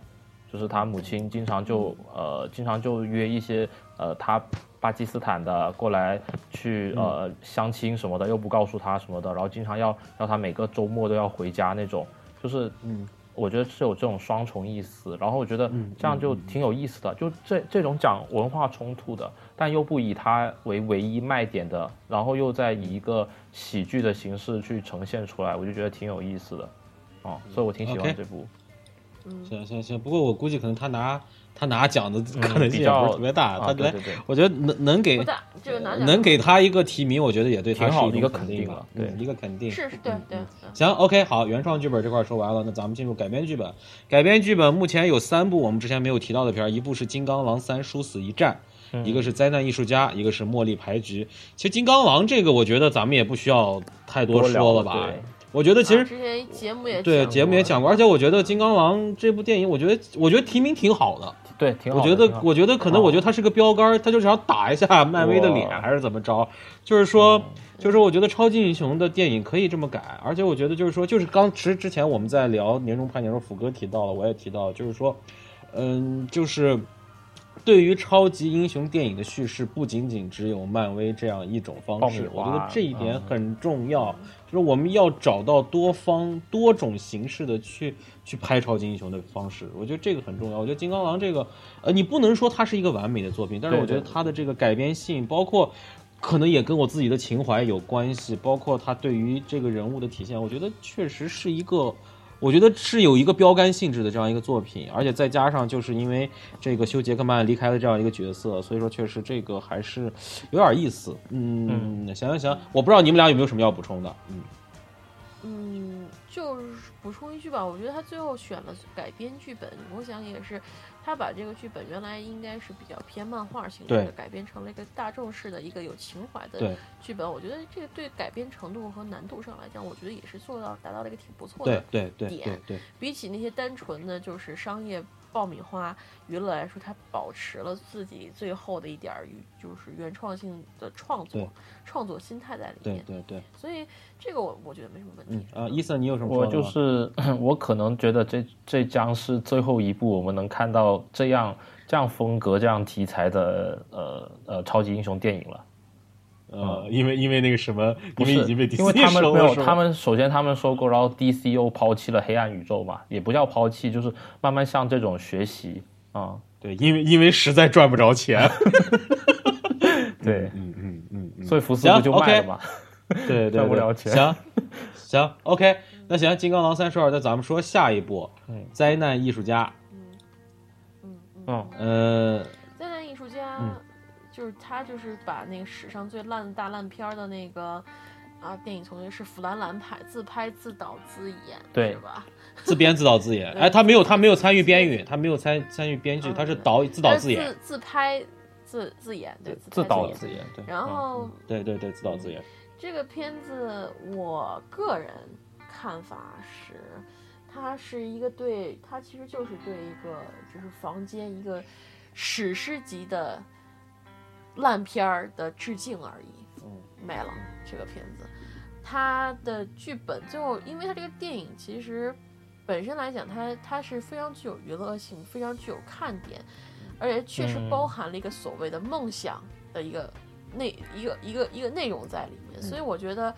就是他母亲经常就呃经常就约一些呃他。巴基斯坦的过来去呃相亲什么的，又不告诉他什么的，然后经常要要他每个周末都要回家那种，就是嗯，我觉得是有这种双重意思，然后我觉得这样就挺有意思的，就这这种讲文化冲突的，但又不以它为唯一卖点的，然后又在以一个喜剧的形式去呈现出来，我就觉得挺有意思的，哦，所以我挺喜欢这部。行行行，不过我估计可能他拿。他拿奖的可能性也不是特别大，他对，我觉得能能给能给他一个提名，我觉得也对他是一个肯定了，对一个肯定。是是，对对。行，OK，好，原创剧本这块说完了，那咱们进入改编剧本。改编剧本目前有三部我们之前没有提到的片，一部是《金刚狼三：殊死一战》，一个是《灾难艺术家》，一个是《茉莉牌局》。其实《金刚狼》这个，我觉得咱们也不需要太多说了吧。我觉得其实之前节目也对节目也讲过，而且我觉得《金刚狼》这部电影，我觉得我觉得提名挺好的。对，挺好。我觉得我觉得可能我觉得他是个标杆，他就是想打一下漫威的脸，还是怎么着？就是说，就是，我觉得超级英雄的电影可以这么改，而且我觉得就是说，就是刚其实之前我们在聊年终派》年时候，虎哥提到了，我也提到，就是说，嗯，就是。对于超级英雄电影的叙事，不仅仅只有漫威这样一种方式，我觉得这一点很重要。就是我们要找到多方、多种形式的去去拍超级英雄的方式，我觉得这个很重要。我觉得《金刚狼》这个，呃，你不能说它是一个完美的作品，但是我觉得它的这个改编性，包括可能也跟我自己的情怀有关系，包括它对于这个人物的体现，我觉得确实是一个。我觉得是有一个标杆性质的这样一个作品，而且再加上就是因为这个休·杰克曼离开了这样一个角色，所以说确实这个还是有点意思。嗯，行行行，我不知道你们俩有没有什么要补充的。嗯嗯，就是补充一句吧，我觉得他最后选了改编剧本，我想也是。他把这个剧本原来应该是比较偏漫画形式的，改编成了一个大众式的一个有情怀的剧本。我觉得这个对改编程度和难度上来讲，我觉得也是做到达到了一个挺不错的点。比起那些单纯的就是商业。爆米花娱乐来说，它保持了自己最后的一点儿，就是原创性的创作、创作心态在里面。对对对。所以这个我我觉得没什么问题。啊，伊森，你有什么？我就是 我可能觉得这这将是最后一部我们能看到这样这样风格、这样题材的呃呃超级英雄电影了。呃，因为因为那个什么，因为已经被 DC 因为他们 没有，他们首先他们收购，然后 DC 又抛弃了黑暗宇宙嘛，也不叫抛弃，就是慢慢向这种学习啊。对，因为因为实在赚不着钱。对，嗯嗯嗯，所以福斯不就卖了嘛？对对，赚不了钱。行行，OK，那行，金刚狼三十二，那咱们说下一步，灾难艺术家。嗯嗯嗯呃，灾难艺术家。就是他，就是把那个史上最烂的大烂片的那个啊电影，从业是弗兰兰拍自拍自导自演，对吧？自编自导自演，哎，他没有，他没有参与编剧，他没有参参与编剧，他是导自导自演，自自拍自自演，对，自导自演，对。然后，对对对，自导自演。这个片子，我个人看法是，它是一个对，它其实就是对一个就是房间一个史诗级的。烂片儿的致敬而已，嗯，没了这个片子。它的剧本最后，因为它这个电影其实本身来讲，它它是非常具有娱乐性，非常具有看点，而且确实包含了一个所谓的梦想的一个内一个一个一个内容在里面。所以我觉得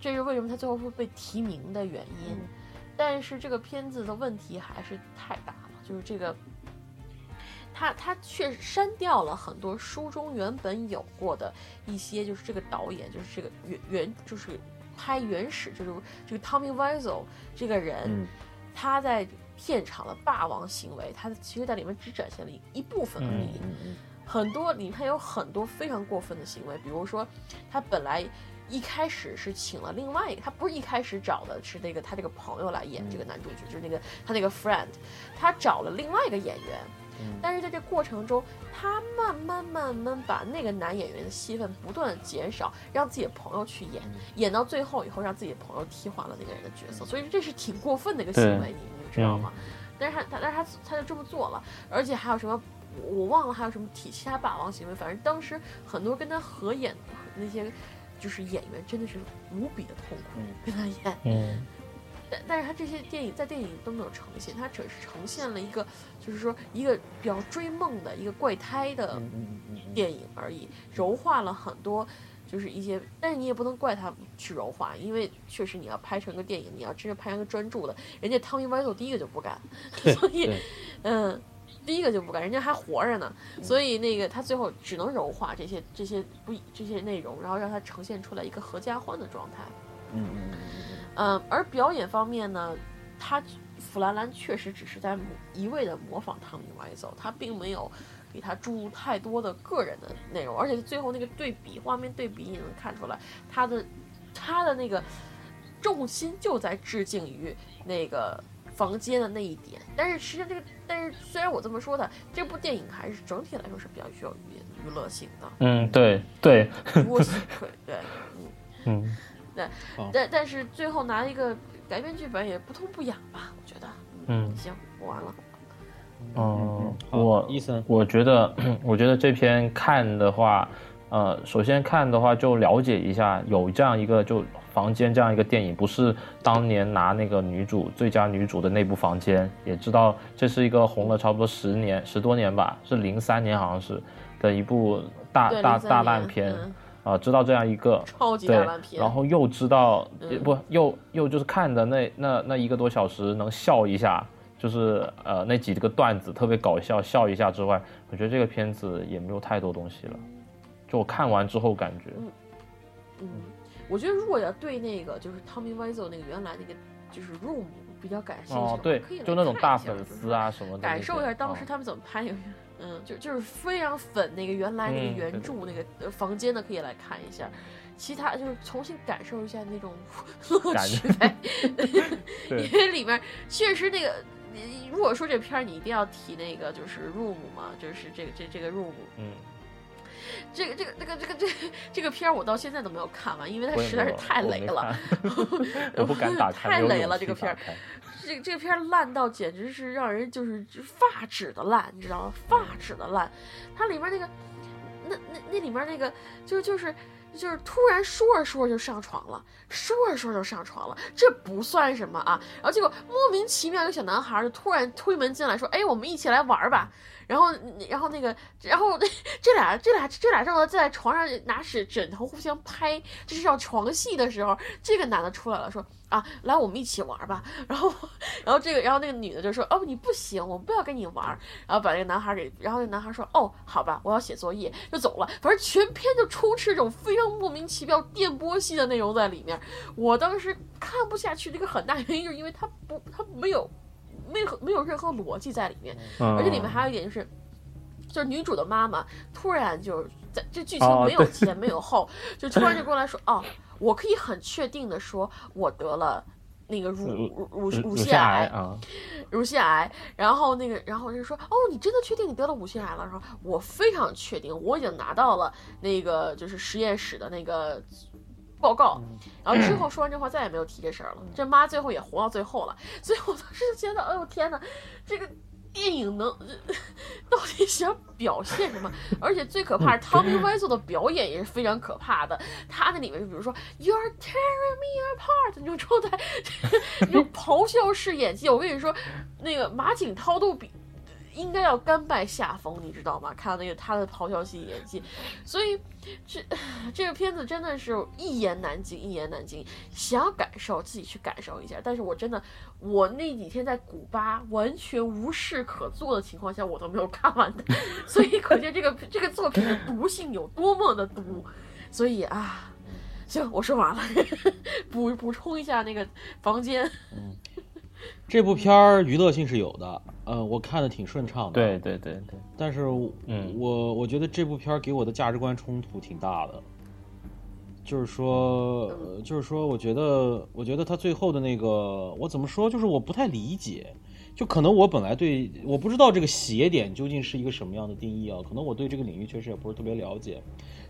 这是为什么它最后会被提名的原因。但是这个片子的问题还是太大了，就是这个。他他却删掉了很多书中原本有过的一些，就是这个导演，就是这个原原就是拍原始，就是这个 Tommy Wiseau 这个人，他在片场的霸王行为，他其实在里面只展现了一一部分而已。很多里面有很多非常过分的行为，比如说他本来一开始是请了另外一个，他不是一开始找的是那个他这个朋友来演这个男主角，就是那个他那个 friend，他找了另外一个演员。但是在这过程中，他慢慢慢慢把那个男演员的戏份不断的减少，让自己的朋友去演，演到最后以后，让自己的朋友替换了那个人的角色，所以这是挺过分的一个行为，你你知道吗？但是他他但是他他就这么做了，而且还有什么我忘了还有什么体其他霸王行为，反正当时很多跟他合演的那些就是演员真的是无比的痛苦跟他演，嗯。但但是他这些电影在电影都没有呈现，他只是呈现了一个，就是说一个比较追梦的一个怪胎的电影而已，柔化了很多，就是一些，但是你也不能怪他去柔化，因为确实你要拍成个电影，你要真正拍成个专注的，人家汤米·威索第一个就不干，所以，嗯，第一个就不干，人家还活着呢，所以那个他最后只能柔化这些这些不这些内容，然后让他呈现出来一个合家欢的状态，嗯嗯嗯。嗯，而表演方面呢，他弗兰兰确实只是在一味的模仿汤米·歪走，他并没有给他注入太多的个人的内容，而且最后那个对比画面对比，你能看出来他的他的那个重心就在致敬于那个房间的那一点。但是实际上这个，但是虽然我这么说的，这部电影还是整体来说是比较具有娱娱乐性的。嗯，对对，多喜可对，嗯 嗯。对，但但是最后拿一个改编剧本也不痛不痒吧？我觉得，嗯，行，我完了。嗯，我医生，我觉得，我觉得这篇看的话，呃，首先看的话就了解一下，有这样一个就房间这样一个电影，不是当年拿那个女主最佳女主的那部房间，也知道这是一个红了差不多十年十多年吧，是零三年好像是的一部大大大烂片。啊，知道这样一个超级大烂片，然后又知道不又又就是看的那那那一个多小时能笑一下，就是呃那几个段子特别搞笑笑一下之外，我觉得这个片子也没有太多东西了。就我看完之后感觉，嗯嗯，我觉得如果要对那个就是 Tommy Wiseau 那个原来那个就是 Room 比较感兴趣，哦，对，就那种大粉丝啊什么的，感受一下当时他们怎么拍那个，嗯，就就是非常粉那个原来那个原著那个房间的，可以来看一下。其他就是重新感受一下那种乐趣呗，因为里面确实那个，如果说这片儿你一定要提那个就是 room 嘛，就是这个这这个 room，嗯，这个这个这个这个这个这个片儿我到现在都没有看完，因为它实在是太雷了，我不敢打开，太雷了这个片儿，这这个片儿烂到简直是让人就是发指的烂，你知道吗？发指的烂，它里面那个那那那里面那个就就是。就是突然说着说着就上床了，说着说着就上床了，这不算什么啊。然后结果莫名其妙，一个小男孩就突然推门进来，说：“哎，我们一起来玩吧。”然后，然后那个，然后这俩，这俩，这俩正好在床上拿枕枕头互相拍，这是要床戏的时候，这个男的出来了，说。啊，来，我们一起玩吧。然后，然后这个，然后那个女的就说：“哦，你不行，我不要跟你玩。”然后把那个男孩给，然后那男孩说：“哦，好吧，我要写作业。”就走了。反正全篇就充斥这种非常莫名其妙电波系的内容在里面。我当时看不下去的一个很大原因，就是因为它不，它没有，没有没有任何逻辑在里面。而且里面还有一点就是，就是女主的妈妈突然就在这剧情没有前没有后，就突然就过来说：“哦。”我可以很确定的说，我得了那个乳乳乳乳腺癌啊，乳腺癌。然后那个，然后就说，哦，你真的确定你得了乳腺癌了？然后，我非常确定，我已经拿到了那个就是实验室的那个报告。然后之后说完这话，再也没有提这事儿了。这妈最后也活到最后了。所以我当时就觉得，哎呦天哪，这个。电影能 到底想表现什么？而且最可怕是汤米·威做的表演也是非常可怕的。他那里面就比如说 “You're tearing me apart” 那种状态，那种咆哮式演技，我跟你说，那个马景涛都比。应该要甘拜下风，你知道吗？看到那个他的咆哮戏演技，所以这 这个片子真的是一言难尽，一言难尽。想要感受，自己去感受一下。但是我真的，我那几天在古巴完全无事可做的情况下，我都没有看完的。所以可见这个这个作品的毒性有多么的毒。所以啊，行，我说完了，补补充一下那个房间。嗯，这部片儿娱乐性是有的。呃，我看的挺顺畅的。对对对对，但是，嗯，我我觉得这部片儿给我的价值观冲突挺大的。就是说，就是说，我觉得，我觉得他最后的那个，我怎么说，就是我不太理解。就可能我本来对，我不知道这个邪点究竟是一个什么样的定义啊？可能我对这个领域确实也不是特别了解。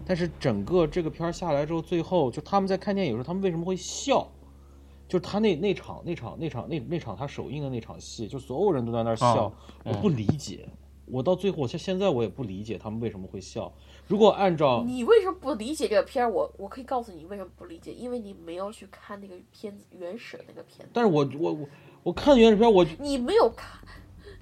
但是整个这个片儿下来之后，最后就他们在看电影的时候，他们为什么会笑？就是他那那场那场那场那那场他首映的那场戏，就所有人都在那儿笑，我不理解。我到最后，现现在我也不理解他们为什么会笑。如果按照你为什么不理解这个片儿，我我可以告诉你为什么不理解，因为你没有去看那个片子原始的那个片子。但是我我我我看原始片，我你没有看，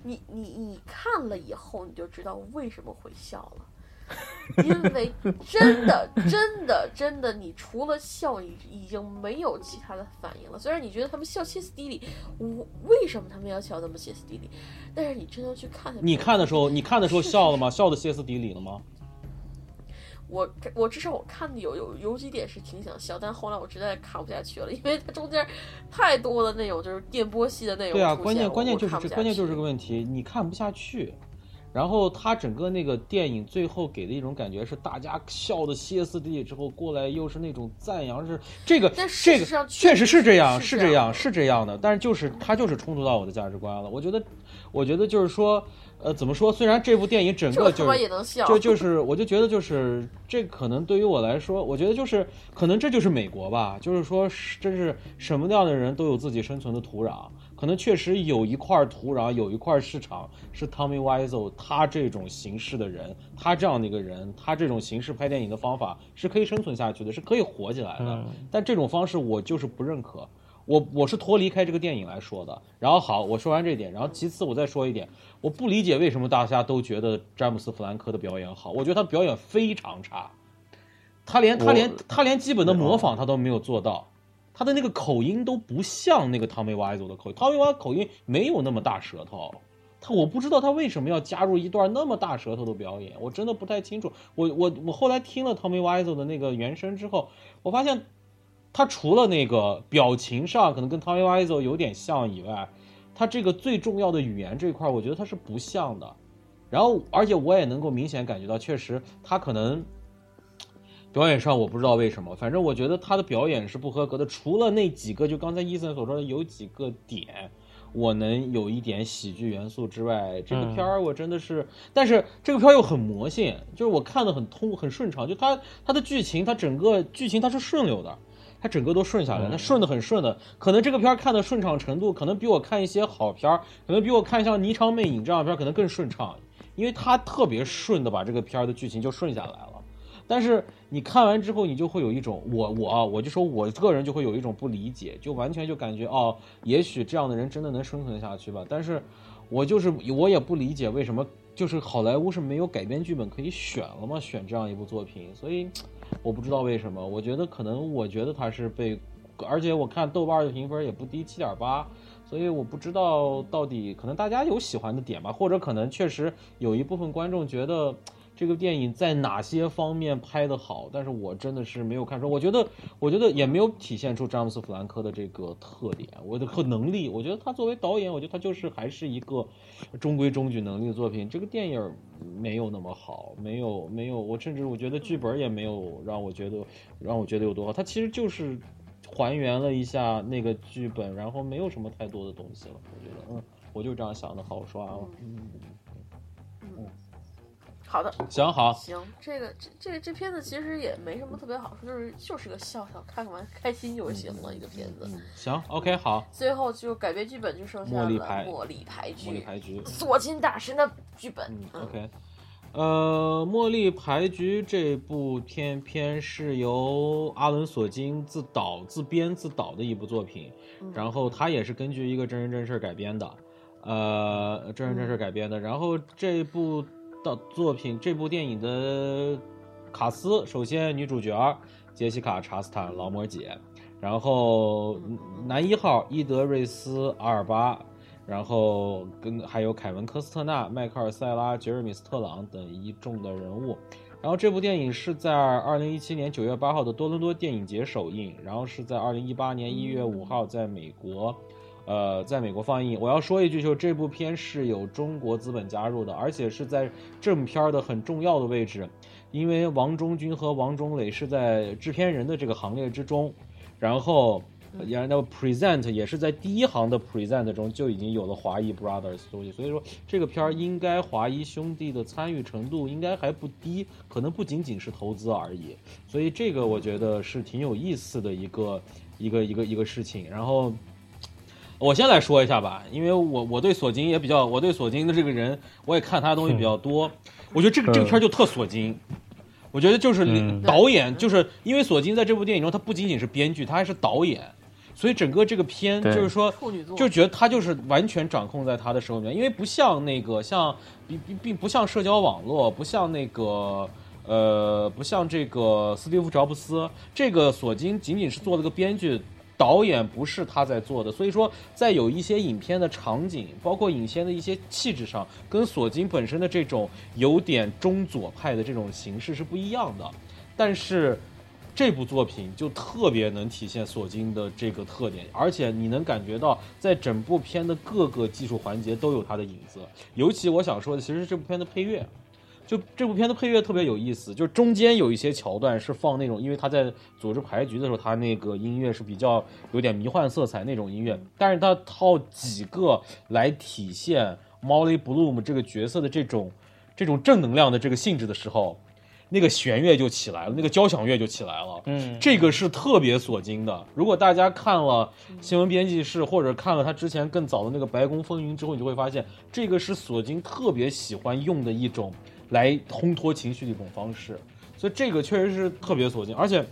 你你你看了以后你就知道为什么会笑了。因为真的，真的，真的，你除了笑，你已经没有其他的反应了。虽然你觉得他们笑歇斯底里，我为什么他们要笑那么歇斯底里？但是你真的去看，你看的时候，你看的时候笑了吗？笑的歇斯底里了吗？我我至少我看的有有有几点是挺想笑，但后来我实在看不下去了，因为它中间太多的那种就是电波系的内容。对啊，关键关键就是这关键就是这个问题，你看不下去。然后他整个那个电影最后给的一种感觉是，大家笑的歇斯底里之后过来又是那种赞扬，是这个这个确实是这样，是这样，是这样的。但是就是他就是冲突到我的价值观了。我觉得，我觉得就是说，呃，怎么说？虽然这部电影整个就就就是我就觉得就是这可能对于我来说，我觉得就是可能这就是美国吧，就是说这是什么样的人都有自己生存的土壤。可能确实有一块土壤，有一块市场是 Tommy Wiseau 他这种形式的人，他这样的一个人，他这种形式拍电影的方法是可以生存下去的，是可以火起来的。但这种方式我就是不认可，我我是脱离开这个电影来说的。然后好，我说完这点，然后其次我再说一点，我不理解为什么大家都觉得詹姆斯弗兰科的表演好，我觉得他表演非常差，他连他连他连基本的模仿他都没有做到。他的那个口音都不像那个汤米·瓦伊佐的口音，汤米·瓦口音没有那么大舌头，他我不知道他为什么要加入一段那么大舌头的表演，我真的不太清楚。我我我后来听了汤米·瓦伊佐的那个原声之后，我发现他除了那个表情上可能跟 Tommy Wiseau 有点像以外，他这个最重要的语言这块，我觉得他是不像的。然后，而且我也能够明显感觉到，确实他可能表演上我不知道为什么，反正我觉得他的表演是不合格的。除了那几个，就刚才伊森所说的有几个点，我能有一点喜剧元素之外，这个片儿我真的是，但是这个片儿又很魔性，就是我看的很通很顺畅，就它它的剧情，它整个剧情它是顺溜的。它整个都顺下来，它顺的很顺的，可能这个片儿看的顺畅程度，可能比我看一些好片儿，可能比我看像《霓裳魅影》这样的片儿可能更顺畅，因为它特别顺的把这个片儿的剧情就顺下来了。但是你看完之后，你就会有一种我我我就说我个人就会有一种不理解，就完全就感觉哦，也许这样的人真的能生存下去吧。但是我就是我也不理解为什么就是好莱坞是没有改编剧本可以选了吗？选这样一部作品，所以。我不知道为什么，我觉得可能，我觉得他是被，而且我看豆瓣的评分也不低，七点八，所以我不知道到底可能大家有喜欢的点吧，或者可能确实有一部分观众觉得。这个电影在哪些方面拍得好？但是我真的是没有看出，我觉得，我觉得也没有体现出詹姆斯·弗兰科的这个特点，我的和能力。我觉得他作为导演，我觉得他就是还是一个中规中矩能力的作品。这个电影没有那么好，没有没有，我甚至我觉得剧本也没有让我觉得让我觉得有多好。他其实就是还原了一下那个剧本，然后没有什么太多的东西了。我觉得，嗯，我就这样想的，好刷了，嗯。好的，行好，行，这个这这这片子其实也没什么特别好说，就是就是个笑笑，看完 开心就行了一个片子。行，OK，好。最后就改编剧本就剩下了《茉莉牌茉莉牌局》，茉莉牌局，索金大神的剧本。OK，呃，《茉莉牌局》这部片片是由阿伦索金自导自编自导的一部作品，然后他也是根据一个真人真事改编的，呃，真人真事改编的，然后这部。作品，这部电影的卡斯，首先女主角杰西卡·查斯坦，劳模姐，然后男一号伊德瑞斯·阿尔巴，然后跟还有凯文·科斯特纳、迈克尔·塞拉、杰瑞米斯特朗等一众的人物。然后这部电影是在二零一七年九月八号的多伦多电影节首映，然后是在二零一八年一月五号在美国。呃，在美国放映，我要说一句，就这部片是有中国资本加入的，而且是在正片的很重要的位置，因为王中军和王中磊是在制片人的这个行列之中，然后，然后 present 也是在第一行的 present 中就已经有了华谊 brothers 东西，所以说这个片儿应该华谊兄弟的参与程度应该还不低，可能不仅仅是投资而已，所以这个我觉得是挺有意思的一个一个一个一个事情，然后。我先来说一下吧，因为我我对索金也比较，我对索金的这个人，我也看他的东西比较多。我觉得这个这个片就特索金，我觉得就是导演，就是因为索金在这部电影中，他不仅仅是编剧，他还是导演，所以整个这个片就是说，就觉得他就是完全掌控在他的手里面，因为不像那个像并并并不像社交网络，不像那个呃不像这个斯蒂夫乔布斯，这个索金仅仅是做了个编剧。导演不是他在做的，所以说在有一些影片的场景，包括影片的一些气质上，跟索金本身的这种有点中左派的这种形式是不一样的。但是这部作品就特别能体现索金的这个特点，而且你能感觉到在整部片的各个技术环节都有它的影子。尤其我想说的，其实这部片的配乐。就这部片的配乐特别有意思，就是中间有一些桥段是放那种，因为他在组织牌局的时候，他那个音乐是比较有点迷幻色彩那种音乐，但是他套几个来体现 Molly Bloom 这个角色的这种这种正能量的这个性质的时候，那个弦乐就起来了，那个交响乐就起来了，嗯，这个是特别锁金的。如果大家看了新闻编辑室或者看了他之前更早的那个白宫风云之后，你就会发现这个是索金特别喜欢用的一种。来烘托情绪的一种方式，所以这个确实是特别锁金，而且，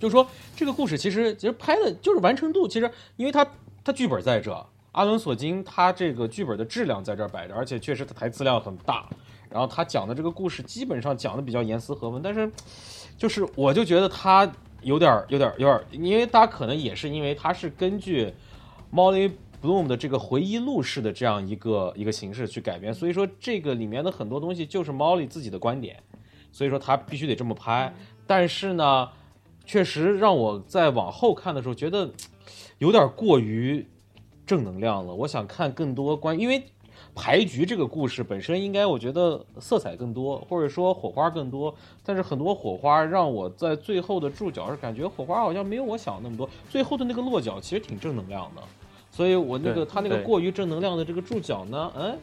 就是说这个故事其实其实拍的就是完成度，其实因为他他剧本在这，阿伦索金他这个剧本的质量在这摆着，而且确实他台词量很大，然后他讲的这个故事基本上讲的比较严丝合缝，但是就是我就觉得他有点有点有点，因为大家可能也是因为他是根据 Molly。Bloom 的这个回忆录式的这样一个一个形式去改编，所以说这个里面的很多东西就是 Molly 自己的观点，所以说他必须得这么拍。但是呢，确实让我在往后看的时候觉得有点过于正能量了。我想看更多关，因为牌局这个故事本身应该我觉得色彩更多，或者说火花更多。但是很多火花让我在最后的注脚是感觉火花好像没有我想的那么多。最后的那个落脚其实挺正能量的，所以我那个他那个过于正能量的这个注脚呢，嗯，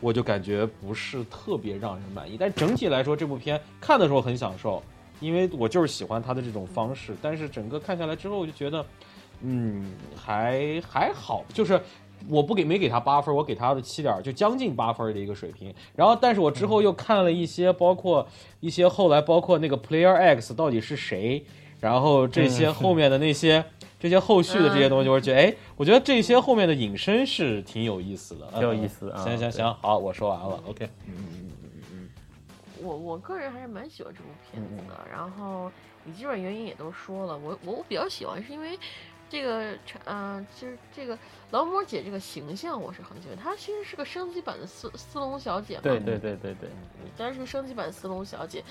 我就感觉不是特别让人满意。但整体来说，这部片看的时候很享受。因为我就是喜欢他的这种方式，但是整个看下来之后，我就觉得，嗯，还还好，就是我不给没给他八分，我给他的七点，就将近八分的一个水平。然后，但是我之后又看了一些，包括一些后来，包括那个 Player X 到底是谁，然后这些后面的那些这些后续的这些东西，我觉得，哎，我觉得这些后面的引申是挺有意思的，挺有意思。行行行，好，我说完了，OK，嗯嗯嗯嗯嗯。我我个人还是蛮喜欢这部片子的，然后你基本原因也都说了，我我我比较喜欢是因为这个，嗯，其实这个。劳模姐这个形象我是很喜欢，她其实是个升级版的斯斯隆小姐嘛。对对对对对，当然是个升级版斯隆小姐。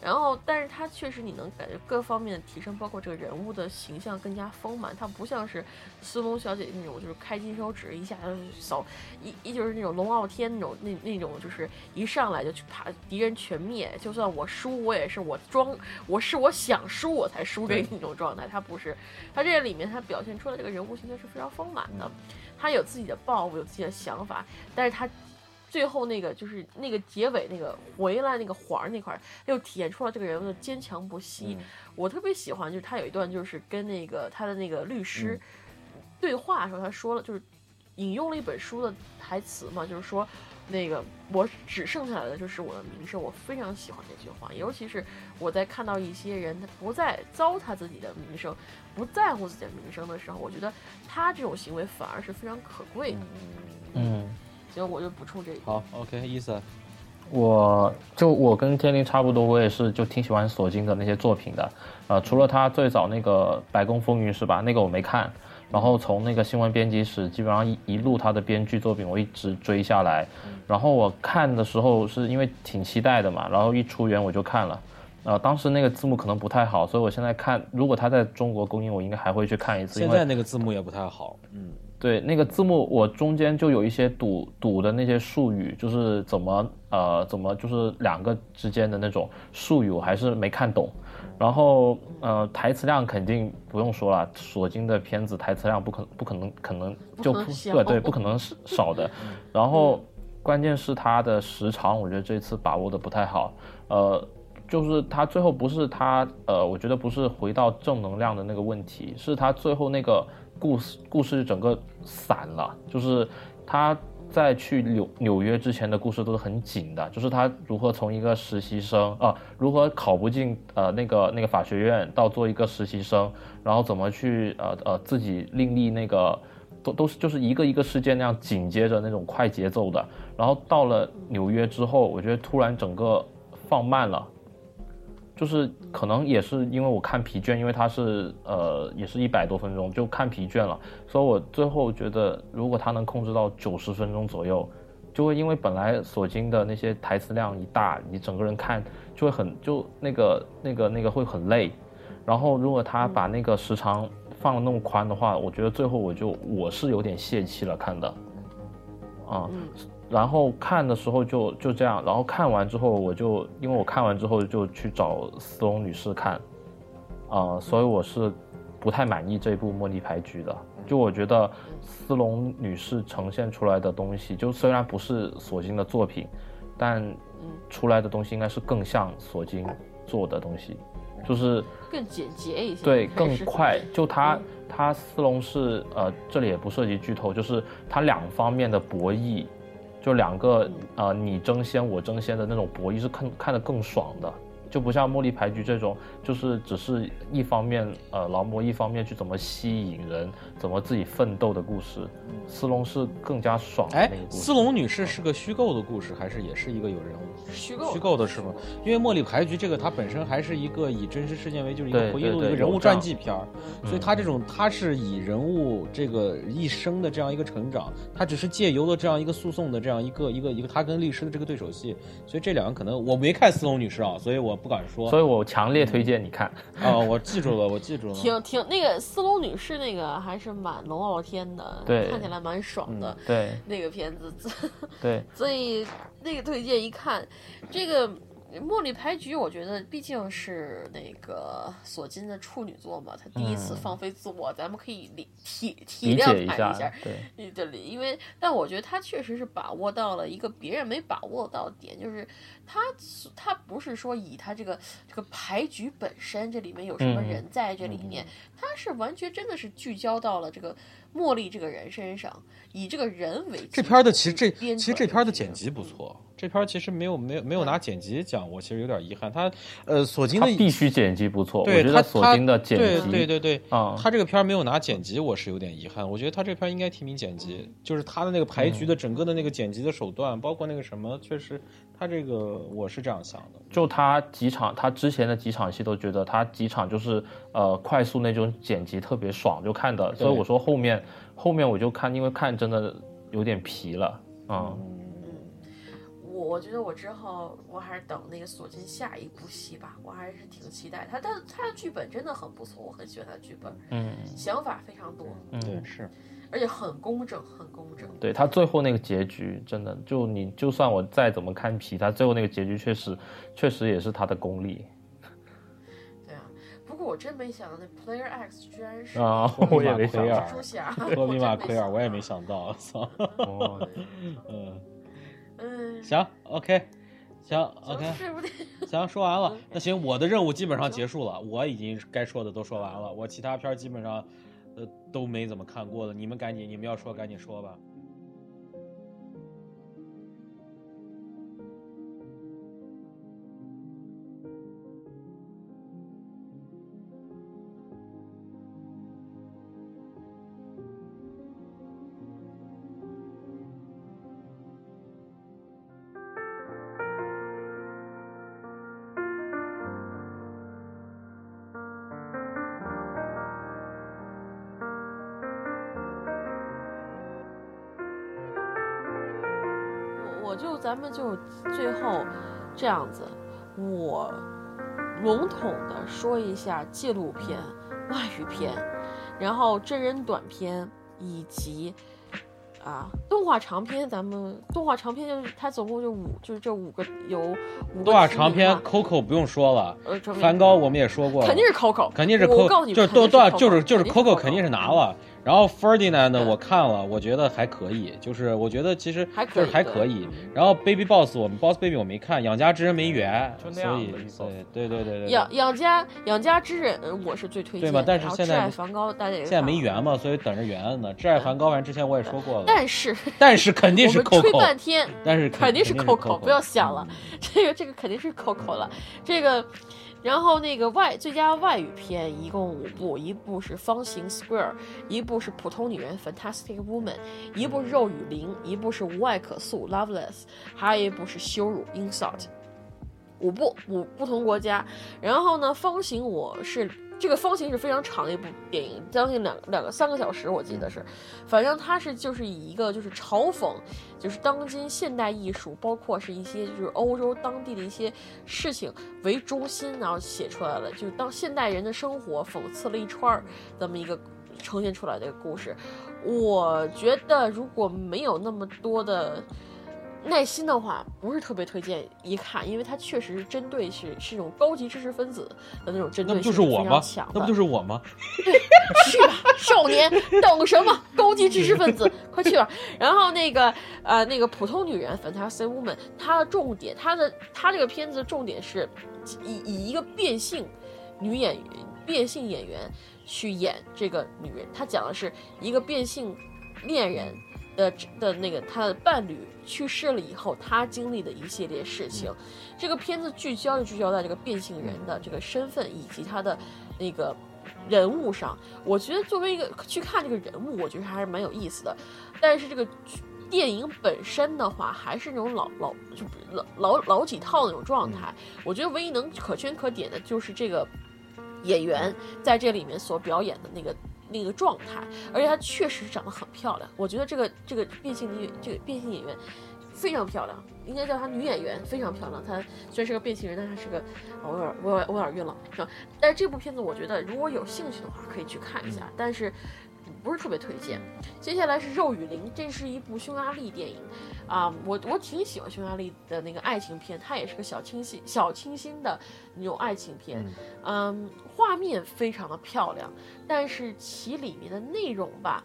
然后，但是她确实你能感觉各方面的提升，包括这个人物的形象更加丰满。她不像是斯隆小姐那种，就是开金手指一下就扫一一就是那种龙傲天那种那那种就是一上来就去把敌人全灭，就算我输我也是我装我是我想输我才输这那种状态。她不是，她这个里面她表现出来这个人物形象是非常丰满的。他有自己的抱负，有自己的想法，但是他最后那个就是那个结尾那个回来那个环儿那块，又体现出了这个人物的坚强不息。我特别喜欢，就是他有一段就是跟那个他的那个律师对话的时候，他说了，就是引用了一本书的台词嘛，就是说。那个我只剩下来的就是我的名声，我非常喜欢这句话，尤其是我在看到一些人他不再糟蹋自己的名声，不在乎自己的名声的时候，我觉得他这种行为反而是非常可贵的。嗯，行，我就补充这个。好，OK，意思，我就我跟天灵差不多，我也是就挺喜欢索金的那些作品的，呃，除了他最早那个《白宫风云》是吧？那个我没看。然后从那个新闻编辑室，基本上一一路他的编剧作品我一直追下来，然后我看的时候是因为挺期待的嘛，然后一出原我就看了，呃，当时那个字幕可能不太好，所以我现在看，如果他在中国公映，我应该还会去看一次。现在那个字幕也不太好，嗯，对，那个字幕我中间就有一些堵堵的那些术语，就是怎么呃怎么就是两个之间的那种术语，我还是没看懂。然后，呃，台词量肯定不用说了，索金的片子台词量不可不可能可能就对对不可能少的。然后，关键是它的时长，我觉得这次把握的不太好。呃，就是他最后不是他呃，我觉得不是回到正能量的那个问题，是他最后那个故事故事整个散了，就是他。在去纽纽约之前的故事都是很紧的，就是他如何从一个实习生啊，如何考不进呃那个那个法学院，到做一个实习生，然后怎么去呃呃自己另立那个，都都是就是一个一个事件那样紧接着那种快节奏的，然后到了纽约之后，我觉得突然整个放慢了。就是可能也是因为我看疲倦，因为它是呃也是一百多分钟，就看疲倦了，所以我最后觉得如果他能控制到九十分钟左右，就会因为本来索金的那些台词量一大，你整个人看就会很就那个那个那个会很累，然后如果他把那个时长放那么宽的话，我觉得最后我就我是有点泄气了看的，啊。然后看的时候就就这样，然后看完之后我就因为我看完之后就去找斯隆女士看，啊，所以我是不太满意这部茉莉牌局的。就我觉得斯隆女士呈现出来的东西，就虽然不是索金的作品，但出来的东西应该是更像索金做的东西，就是更简洁一些，对，更快。就他他斯隆是呃，这里也不涉及剧透，就是他两方面的博弈。就两个呃，你争先我争先的那种博弈是看看得更爽的。就不像茉莉牌局这种，就是只是一方面，呃，劳模一方面去怎么吸引人，怎么自己奋斗的故事。斯隆是更加爽。哎，斯隆女士是个虚构的故事，还是也是一个有人物？虚构，虚构的是吗？因为茉莉牌局这个它本身还是一个以真实事件为，就是一个回忆录的一个人物传记片儿，所以它这种它是以人物这个一生的这样一个成长，它只是借由了这样一个诉讼的这样一个一个一个他跟律师的这个对手戏，所以这两个可能我没看斯隆女士啊，所以我。不敢说。所以我强烈推荐你看。哦，我记住了，我记住了。挺挺那个斯隆女士那个还是蛮龙傲天的，对，看起来蛮爽的。对，那个片子，对，所以那个推荐一看，这个。茉莉牌局，我觉得毕竟是那个索金的处女作嘛，他第一次放飞自我，咱们可以理体体谅他一下，对，这里，因为但我觉得他确实是把握到了一个别人没把握到的点，就是他他不是说以他这个这个牌局本身这里面有什么人在这里面，他是完全真的是聚焦到了这个茉莉这个人身上，以这个人为这片的其实这其实这片的剪辑不错。这片其实没有没有没有拿剪辑奖，我其实有点遗憾。他呃，索金的必须剪辑不错，对，他索金的剪辑，对对对对啊，他这个片没有拿剪辑，我是有点遗憾。我觉得他这片应该提名剪辑，就是他的那个牌局的整个的那个剪辑的手段，包括那个什么，确实他这个我是这样想的。就他几场，他之前的几场戏都觉得他几场就是呃快速那种剪辑特别爽，就看的。所以我说后面后面我就看，因为看真的有点疲了啊。我觉得我之后我还是等那个索金下一部戏吧，我还是挺期待他。他他的剧本真的很不错，我很喜欢他的剧本，嗯，想法非常多，嗯，对是，而且很工整，很工整。对他最后那个结局，真的就你就算我再怎么看皮，他最后那个结局确实确实也是他的功力。对啊，不过我真没想到那 Player X 居然是啊，我也没想到，蜘蛛侠，托比马奎尔，我也没想到，操，嗯。嗯，行，OK，行，OK，行，说完了，那行，我的任务基本上结束了，我已经该说的都说完了，我其他片基本上，呃，都没怎么看过了，你们赶紧，你们要说赶紧说吧。们就最后这样子，我笼统的说一下纪录片、外语片，然后真人短片以及啊动画长片。咱们动画长片就是它总共就五，就是这五个有五个。动画长片 Coco 不用说了，梵高我们也说过，肯定是 Coco，肯定是 Coco，就是都都就是就是 Coco 肯定是拿了。然后 Ferdinand 呢，我看了，我觉得还可以，就是我觉得其实就是还可以。然后 Baby Boss，我们 Boss Baby 我没看，养家之人没缘，所以对对对对对。养养家养家之人，我是最推荐。对嘛？但是现在梵高大家现在没缘嘛，所以等着缘呢。挚爱梵高，反正之前我也说过了。但是 但是肯定是 Coco。吹半天，但是肯定是 Coco，不要想了，这个这个肯定是 Coco 了，这个。然后那个外最佳外语片一共五部，一部是《方形 Square》，一部是《普通女人》（Fantastic Woman），一部是《肉与灵》，一部是《无爱可诉》（Loveless），还有一部是《羞辱》（Insult）。五部五不同国家。然后呢，《方形》我是。这个方形是非常长的一部电影，将近两两个三个小时，我记得是，反正它是就是以一个就是嘲讽，就是当今现代艺术，包括是一些就是欧洲当地的一些事情为中心，然后写出来了，就是当现代人的生活讽刺了一串儿这么一个呈现出来的一个故事。我觉得如果没有那么多的。耐心的话不是特别推荐一看，因为它确实是针对是是一种高级知识分子的那种针对性非常强的。那不就是我吗？对，去吧，少年，等什么？高级知识分子，快去吧。然后那个呃，那个普通女人，Fantastic Woman，它的重点，它的它这个片子的重点是以以一个变性女演员、变性演员去演这个女人，她讲的是一个变性恋人。的的那个他的伴侣去世了以后，他经历的一系列事情，这个片子聚焦就聚焦在这个变性人的这个身份以及他的那个人物上。我觉得作为一个去看这个人物，我觉得还是蛮有意思的。但是这个电影本身的话，还是那种老老就老老老几套那种状态。我觉得唯一能可圈可点的就是这个演员在这里面所表演的那个。那个状态，而且她确实长得很漂亮。我觉得这个这个变性女这个变性演员非常漂亮，应该叫她女演员，非常漂亮。她虽然是个变性人，但她是个，我有点我有我有点晕了，是吧？但是这部片子我觉得如果有兴趣的话可以去看一下，但是不是特别推荐。接下来是《肉与灵》，这是一部匈牙利电影，啊，我我挺喜欢匈牙利的那个爱情片，它也是个小清新小清新的那种爱情片，嗯，画面非常的漂亮，但是其里面的内容吧。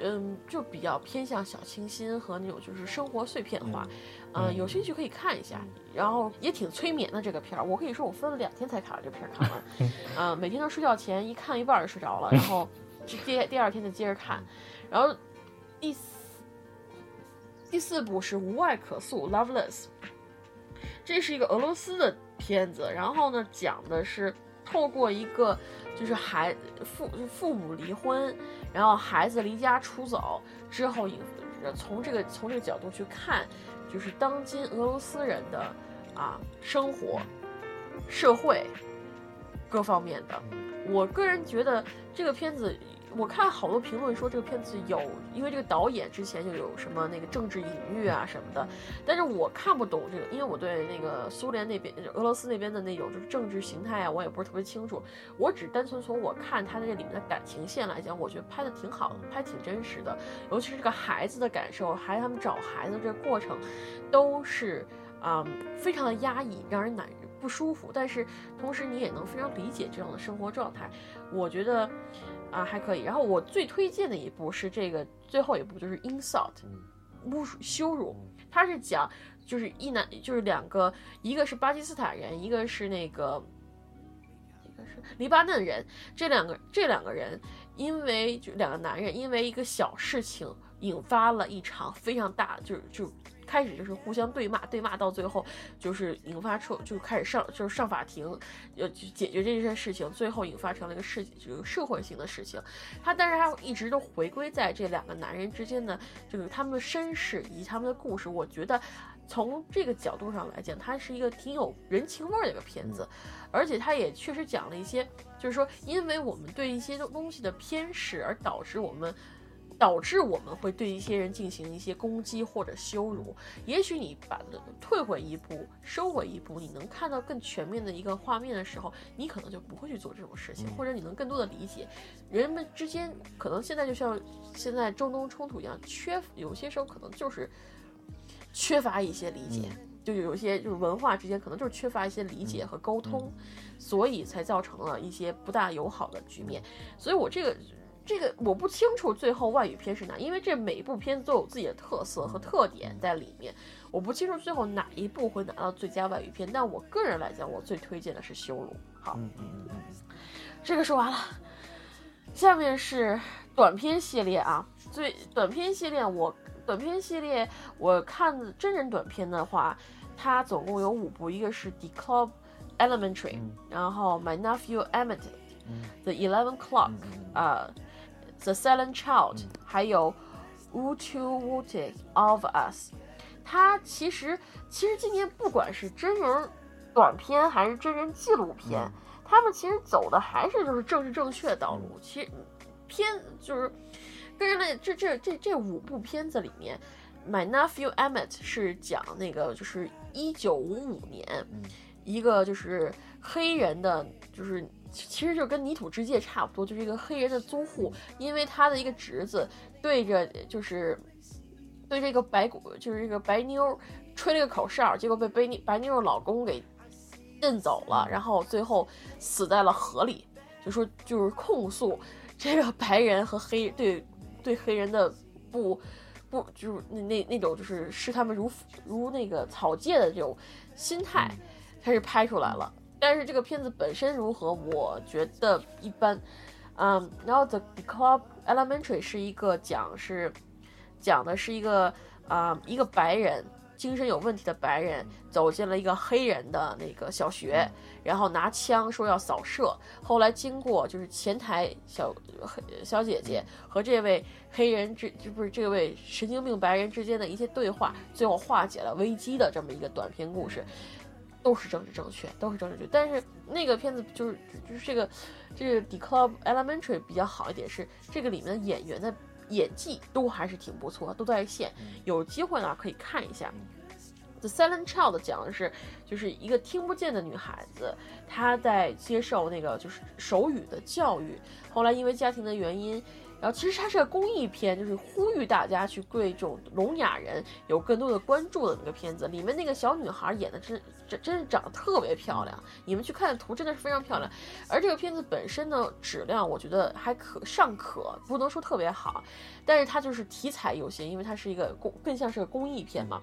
嗯，就比较偏向小清新和那种就是生活碎片化，嗯，有兴趣可以看一下，然后也挺催眠的这个片儿。我可以说我分了两天才把这片儿看完，嗯，每天都睡觉前一看一半就睡着了，然后第第二天就接着看。然后第四第四部是无爱可诉，Loveless，这是一个俄罗斯的片子，然后呢讲的是透过一个就是孩父父母离婚。然后孩子离家出走之后，从这个从这个角度去看，就是当今俄罗斯人的啊生活、社会各方面的。我个人觉得这个片子。我看好多评论说这个片子有，因为这个导演之前就有什么那个政治隐喻啊什么的，但是我看不懂这个，因为我对那个苏联那边、俄罗斯那边的那种就是政治形态啊，我也不是特别清楚。我只单纯从我看他的这里面的感情线来讲，我觉得拍的挺好的，拍挺真实的，尤其是这个孩子的感受，还有他们找孩子这个过程，都是啊非常的压抑，让人难不舒服，但是同时你也能非常理解这样的生活状态，我觉得。啊，还可以。然后我最推荐的一部是这个最后一部，就是 insult，侮辱羞辱。它是讲就是一男就是两个，一个是巴基斯坦人，一个是那个一个是黎巴嫩人。这两个这两个人因为就两个男人因为一个小事情引发了一场非常大，就是就。开始就是互相对骂，对骂到最后就是引发出，就开始上就是上法庭，要解决这件事情，最后引发成了一个事，就是社会性的事情。他但是他一直都回归在这两个男人之间的，就是他们的身世以及他们的故事。我觉得从这个角度上来讲，它是一个挺有人情味儿的一个片子，而且他也确实讲了一些，就是说因为我们对一些东西的偏视而导致我们。导致我们会对一些人进行一些攻击或者羞辱。也许你把退回一步，收回一步，你能看到更全面的一个画面的时候，你可能就不会去做这种事情，或者你能更多的理解人们之间可能现在就像现在中东冲突一样，缺有些时候可能就是缺乏一些理解，就有一些就是文化之间可能就是缺乏一些理解和沟通，所以才造成了一些不大友好的局面。所以我这个。这个我不清楚最后外语片是哪，因为这每一部片子都有自己的特色和特点在里面，我不清楚最后哪一部会拿到最佳外语片。但我个人来讲，我最推荐的是《修罗》。好，这个说完了，下面是短片系列啊。最短片系列，我短片系列我看真人短片的话，它总共有五部，一个是《The Club Elementary》，然后《My Nephew Emmett》，《The Eleven Clock》啊。The Silent Child，还有 Who to w t i of Us，它其实其实今年不管是真人短片还是真人纪录片，他们其实走的还是就是政治正确的道路。其实片就是跟人类这这这这五部片子里面，My Nephew Emmett 是讲那个就是一九五五年一个就是黑人的，就是。其实就跟泥土之界差不多，就是一个黑人的租户，因为他的一个侄子对着就是对这个白骨，就是这个白妞吹了个口哨，结果被白妞白妞的老公给震走了，然后最后死在了河里。就说就是控诉这个白人和黑对对黑人的不不就是那那那种就是视他们如如那个草芥的这种心态，开始拍出来了。但是这个片子本身如何，我觉得一般。嗯，然后《The Club Elementary》是一个讲是讲的是一个啊一个白人精神有问题的白人走进了一个黑人的那个小学，然后拿枪说要扫射。后来经过就是前台小黑小姐姐和这位黑人之就不是这位神经病白人之间的一些对话，最后化解了危机的这么一个短篇故事。都是政治正确，都是政治正确。但是那个片子就是就是这个这个《The Club Elementary》比较好一点，是这个里面的演员的演技都还是挺不错，都在线。有机会呢可以看一下。The Silent Child 讲的是，就是一个听不见的女孩子，她在接受那个就是手语的教育，后来因为家庭的原因。然后其实它是个公益片，就是呼吁大家去对这种聋哑人有更多的关注的那个片子。里面那个小女孩演的真真真是长得特别漂亮，你们去看的图真的是非常漂亮。而这个片子本身呢质量，我觉得还可尚可，不能说特别好。但是它就是题材有限，因为它是一个公更像是个公益片嘛。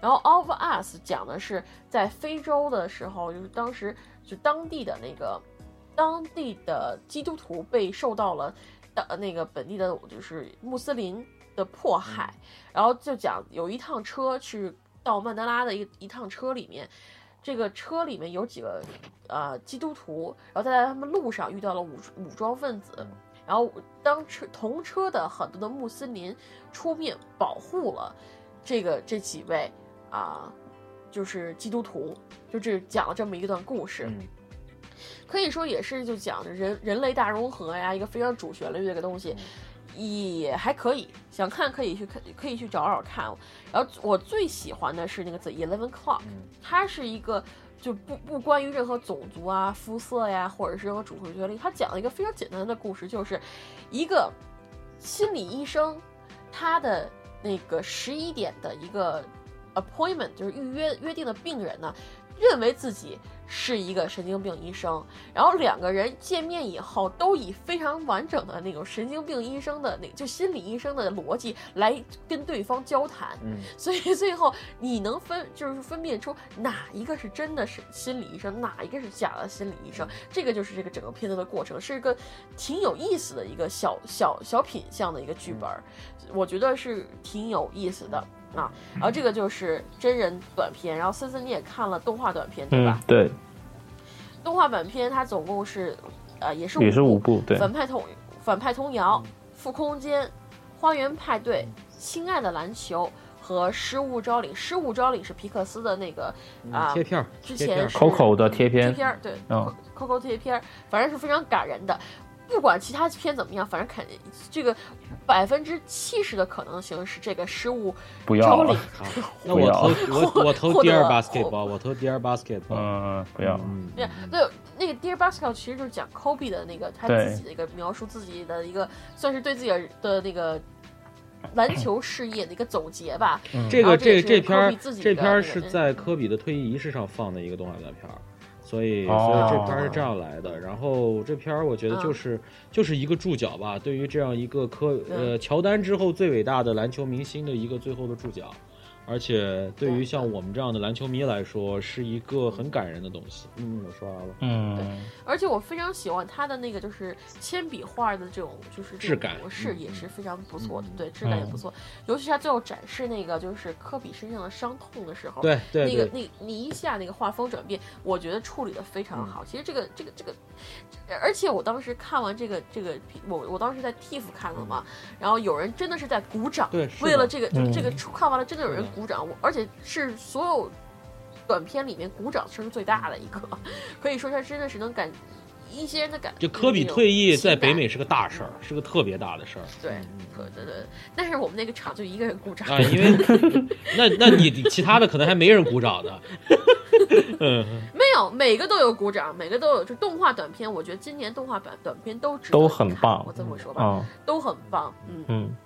然后《Of Us》讲的是在非洲的时候，就是当时就当地的那个当地的基督徒被受到了。的那个本地的就是穆斯林的迫害，然后就讲有一趟车去到曼德拉的一一趟车里面，这个车里面有几个呃基督徒，然后在他们路上遇到了武武装分子，然后当车同车的很多的穆斯林出面保护了这个这几位啊，就是基督徒，就这讲了这么一段故事。可以说也是就讲着人人类大融合呀，一个非常主旋律的一个东西，也还可以。想看可以去看，可以去找找看。然后我最喜欢的是那个 The Eleven Clock，它是一个就不不关于任何种族啊、肤色呀，或者是任何主旋律。它讲了一个非常简单的故事，就是一个心理医生，他的那个十一点的一个 appointment，就是预约约定的病人呢，认为自己。是一个神经病医生，然后两个人见面以后，都以非常完整的那种神经病医生的那就心理医生的逻辑来跟对方交谈，嗯，所以最后你能分就是分辨出哪一个是真的是心理医生，哪一个是假的心理医生，这个就是这个整个片子的过程，是一个挺有意思的一个小小小品相的一个剧本，我觉得是挺有意思的啊。然后这个就是真人短片，然后森森你也看了动画短片对吧？对。动画短片它总共是，呃，也是也是五部，对。反派童反派童谣、负空间、花园派对、亲爱的篮球和失物招领。失物招领是皮克斯的那个啊贴片，之前 Coco 的贴片，贴片对，Coco 贴片，反正是非常感人的。不管其他片怎么样，反正肯这个百分之七十的可能性是这个失误招领。那我投我我投 第二 basketball，我投第二 basketball。嗯，不要。对，那那个 Dear Basketball 其实就是讲 Kobe 的那个他自己的一个描述自己的一个，算是对自己的那个篮球事业的一个总结吧。这个这这篇这篇是在科比的退役仪式上放的一个动画短片。所以，所以这片是这样来的。然后这片儿，我觉得就是就是一个注脚吧，对于这样一个科呃乔丹之后最伟大的篮球明星的一个最后的注脚。而且对于像我们这样的篮球迷来说，是一个很感人的东西。嗯，我说完了。嗯，对。而且我非常喜欢他的那个就是铅笔画的这种就是质感模式也是非常不错的，对，质感也不错。尤其是他最后展示那个就是科比身上的伤痛的时候，对对，那个那你一下那个画风转变，我觉得处理的非常好。其实这个这个这个，而且我当时看完这个这个，我我当时在 TIFF 看了嘛，然后有人真的是在鼓掌，对，为了这个就这个看完了，真的有人。鼓掌，我而且是所有短片里面鼓掌声最大的一个，可以说他真的是能感一些人的感。就科比退役在北美是个大事儿，是个特别大的事儿。对，对对。但是我们那个场就一个人鼓掌啊，因为 那那你其他的可能还没人鼓掌呢。嗯，没有，每个都有鼓掌，每个都有。就动画短片，我觉得今年动画版短片都都很棒。我这么说吧，都很棒。嗯嗯。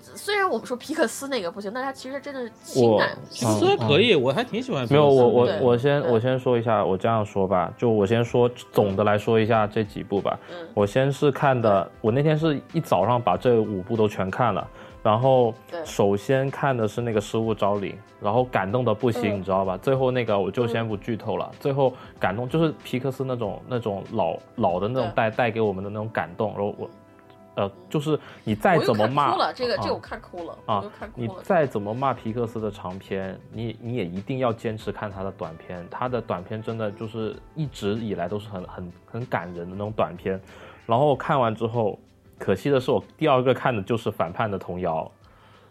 虽然我们说皮克斯那个不行，但他其实真的情感，皮克斯可以，我还挺喜欢。没有，我我我先我先说一下，我这样说吧，就我先说总的来说一下这几部吧。我先是看的，我那天是一早上把这五部都全看了，然后首先看的是那个失物招领，然后感动的不行，你知道吧？最后那个我就先不剧透了，最后感动就是皮克斯那种那种老老的那种带带给我们的那种感动，然后我。呃，就是你再怎么骂，哭了，这个这我看哭了啊！你再怎么骂皮克斯的长片，你你也一定要坚持看他的短片。他的短片真的就是一直以来都是很很很感人的那种短片。然后看完之后，可惜的是我第二个看的就是反叛的童谣，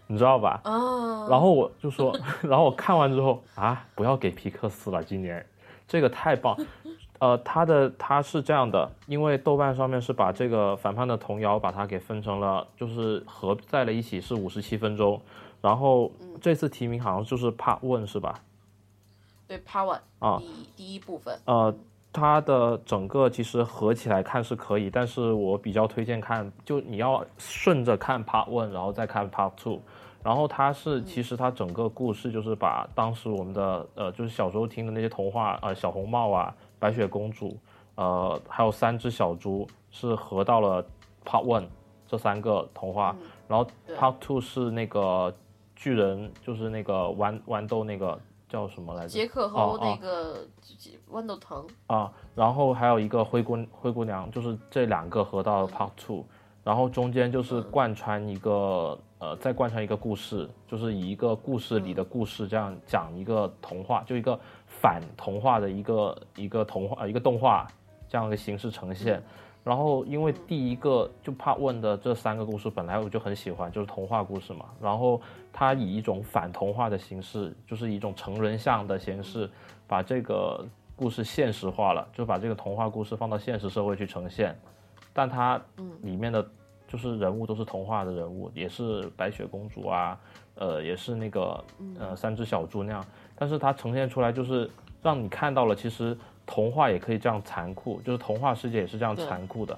你知道吧？啊！然后我就说，然后我看完之后啊，不要给皮克斯了，今年这个太棒。呃，它的它是这样的，因为豆瓣上面是把这个反叛的童谣把它给分成了，就是合在了一起是五十七分钟，然后这次提名好像就是 Part One 是吧？对，Part One 啊，第第一部分。呃，它的整个其实合起来看是可以，但是我比较推荐看，就你要顺着看 Part One，然后再看 Part Two。然后它是，其实它整个故事就是把当时我们的呃，就是小时候听的那些童话，呃，小红帽啊，白雪公主，呃，还有三只小猪，是合到了 Part One 这三个童话。然后 Part Two 是那个巨人，就是那个豌豌豆那个叫什么来着？杰克和那个豌豆藤。啊，然后还有一个灰姑灰姑娘，就是这两个合到了 Part Two，然后中间就是贯穿一个。呃，再贯穿一个故事，就是以一个故事里的故事这样讲一个童话，就一个反童话的一个一个童话一个动画这样的形式呈现。然后因为第一个就怕问的这三个故事本来我就很喜欢，就是童话故事嘛。然后它以一种反童话的形式，就是一种成人像的形式，把这个故事现实化了，就把这个童话故事放到现实社会去呈现。但它里面的。就是人物都是童话的人物，也是白雪公主啊，呃，也是那个呃三只小猪那样，但是它呈现出来就是让你看到了，其实童话也可以这样残酷，就是童话世界也是这样残酷的，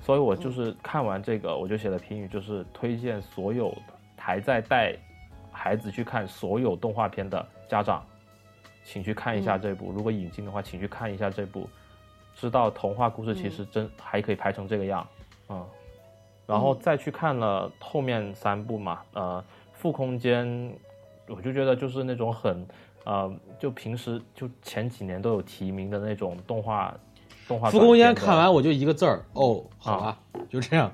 所以我就是看完这个，我就写了评语，就是推荐所有还在带孩子去看所有动画片的家长，请去看一下这部，如果引进的话，请去看一下这部，知道童话故事其实真还可以拍成这个样，嗯。然后再去看了后面三部嘛，呃，副空间，我就觉得就是那种很，呃，就平时就前几年都有提名的那种动画，动画。浮空间看完我就一个字儿，哦，好啊，就这样。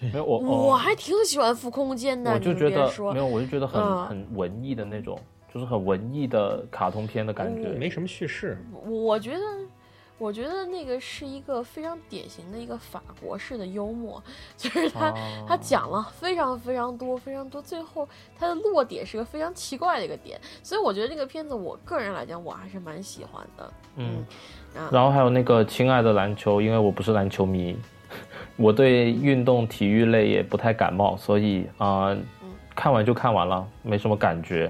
没有我，我还挺喜欢浮空间的。我就觉得没有，我就觉得很很文艺的那种，就是很文艺的卡通片的感觉，没什么叙事。我觉得。我觉得那个是一个非常典型的一个法国式的幽默，就是他他讲了非常非常多非常多，最后他的落点是个非常奇怪的一个点，所以我觉得这个片子我个人来讲我还是蛮喜欢的。嗯，然后还有那个亲爱的篮球，因为我不是篮球迷，我对运动体育类也不太感冒，所以啊，看完就看完了，没什么感觉。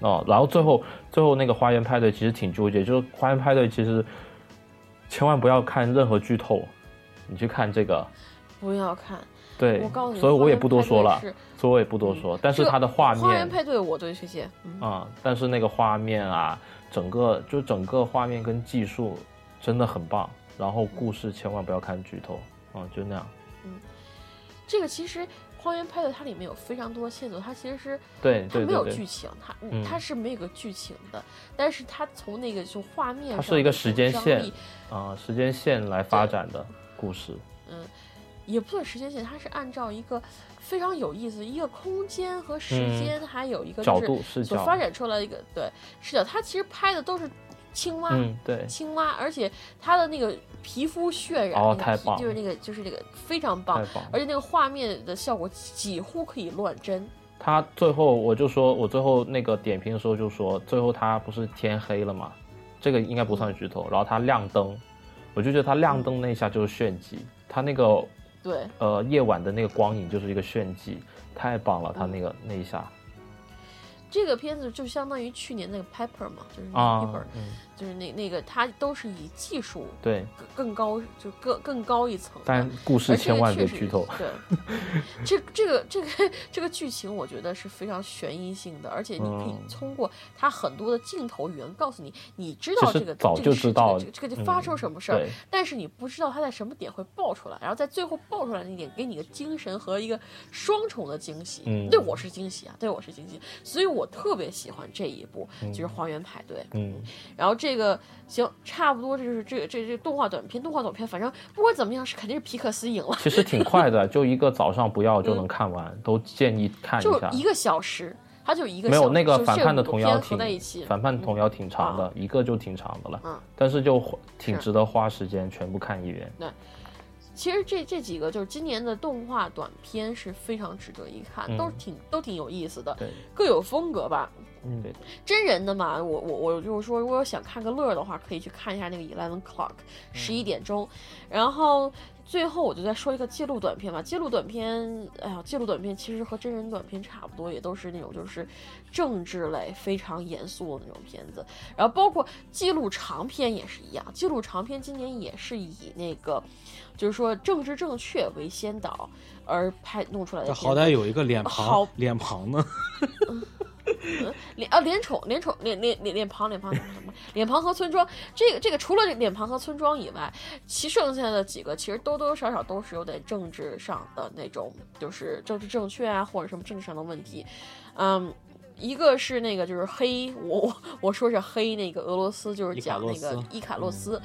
哦，然后最后最后那个花园派对其实挺纠结，就是花园派对其实。千万不要看任何剧透，你去看这个，不要看。对，我告诉你，所以我也不多说了，所以我也不多说。但是它的画面，花园派对，我对这些啊，但是那个画面啊，整个就整个画面跟技术真的很棒。然后故事千万不要看剧透，啊，就那样。嗯，这个其实。花园派对它里面有非常多的线索，它其实是对它没有剧情，它它是没有个剧情的，但是它从那个就画面，它是一个时间线啊，时间线来发展的故事。嗯，也不算时间线，它是按照一个非常有意思一个空间和时间，还有一个角度视角发展出来一个对视角，它其实拍的都是。青蛙，对，青蛙，而且它的那个皮肤渲染，哦，太棒，就是那个，就是那个非常棒，而且那个画面的效果几乎可以乱真。他最后我就说，我最后那个点评的时候就说，最后他不是天黑了嘛，这个应该不算剧透。然后他亮灯，我就觉得他亮灯那一下就是炫技，他那个对，呃，夜晚的那个光影就是一个炫技，太棒了，他那个那一下。这个片子就相当于去年那个 Pepper 嘛，就是那 Pepper，就是那那个它都是以技术对更高就更更高一层，但故事千万别剧透。对，这这个这个这个剧情我觉得是非常悬疑性的，而且你可以通过它很多的镜头语言告诉你，你知道这个早就知道这个这个就发生什么事儿，但是你不知道它在什么点会爆出来，然后在最后爆出来那点给你个精神和一个双重的惊喜。对我是惊喜啊，对我是惊喜，所以我。我特别喜欢这一部，就是《花园派对》。嗯，然后这个行，差不多就是这个这这动画短片，动画短片，反正不管怎么样，是肯定是皮克斯赢了。其实挺快的，就一个早上不要就能看完，都建议看一下。就一个小时，它就一个没有那个反叛的童谣挺反叛童谣挺长的，一个就挺长的了。嗯，但是就挺值得花时间全部看一遍。对。其实这这几个就是今年的动画短片是非常值得一看，都是挺都挺有意思的，各有风格吧。嗯，对。真人的嘛，我我我就是说，如果想看个乐的话，可以去看一下那个 Eleven Clock，十一点钟。然后最后我就再说一个记录短片吧。记录短片，哎呀，记录短片其实和真人短片差不多，也都是那种就是政治类非常严肃的那种片子。然后包括记录长片也是一样，记录长片今年也是以那个就是说政治正确为先导而拍弄出来的。好歹有一个脸庞，脸庞呢。脸啊，脸宠，脸宠，脸脸脸脸庞，脸庞什么什么？脸庞和村庄，这个这个除了脸庞和村庄以外，其剩下的几个其实多多少少都是有点政治上的那种，就是政治正确啊，或者什么政治上的问题。嗯，一个是那个就是黑，我我说是黑那个俄罗斯，就是讲那个伊卡洛斯，